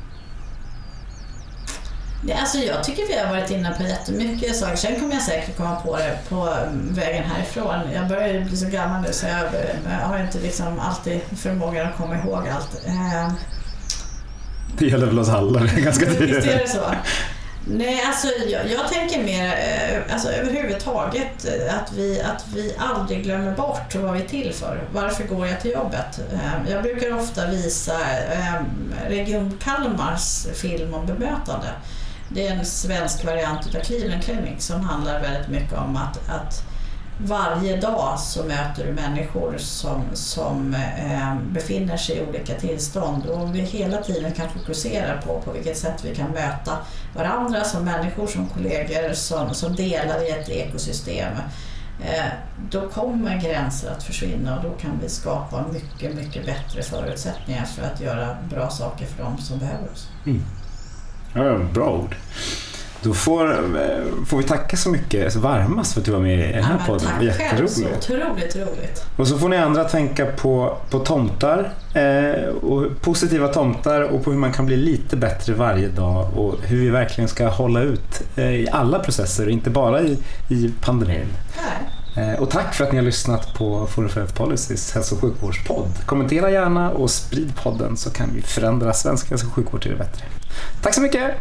Alltså jag tycker vi har varit inne på jättemycket saker. Sen kommer jag säkert komma på det på vägen härifrån. Jag börjar ju bli så gammal nu så jag, har inte liksom alltid förmågan att komma ihåg allt. Eh, det gäller väl oss alla, ganska tydligt. Visst är det så. Nej, alltså jag, jag, tänker mer eh, alltså, överhuvudtaget att vi, att vi aldrig glömmer bort vad vi är till för. Varför går jag till jobbet? Jag brukar ofta visa Region Kalmars film om bemötande. Det är en svensk variant av Cleveland Clinic som handlar väldigt mycket om att, att varje dag så möter du människor som, som eh, befinner sig i olika tillstånd och om vi hela tiden kan fokusera på på vilket sätt vi kan möta varandra som människor, som kollegor, som, som delar i ett ekosystem eh, då kommer gränser att försvinna och då kan vi skapa mycket, mycket bättre förutsättningar för att göra bra saker för dem som behöver oss. Mm. Ja, bra ord. Då får, eh, får vi tacka så mycket, så varmast för att du var med i den här ja, podden. Tack Jätteroligt. själv, så otroligt roligt. Och så får ni andra tänka på, på tomtar, eh, och positiva tomtar och på hur man kan bli lite bättre varje dag och hur vi verkligen ska hålla ut eh, i alla processer, inte bara i, i pandemin. Eh, och tack för att ni har lyssnat på Forum för Policies hälso och sjukvårdspodd. Kommentera gärna och sprid podden så kan vi förändra svensk hälso och sjukvård till det bättre. Tack så mycket!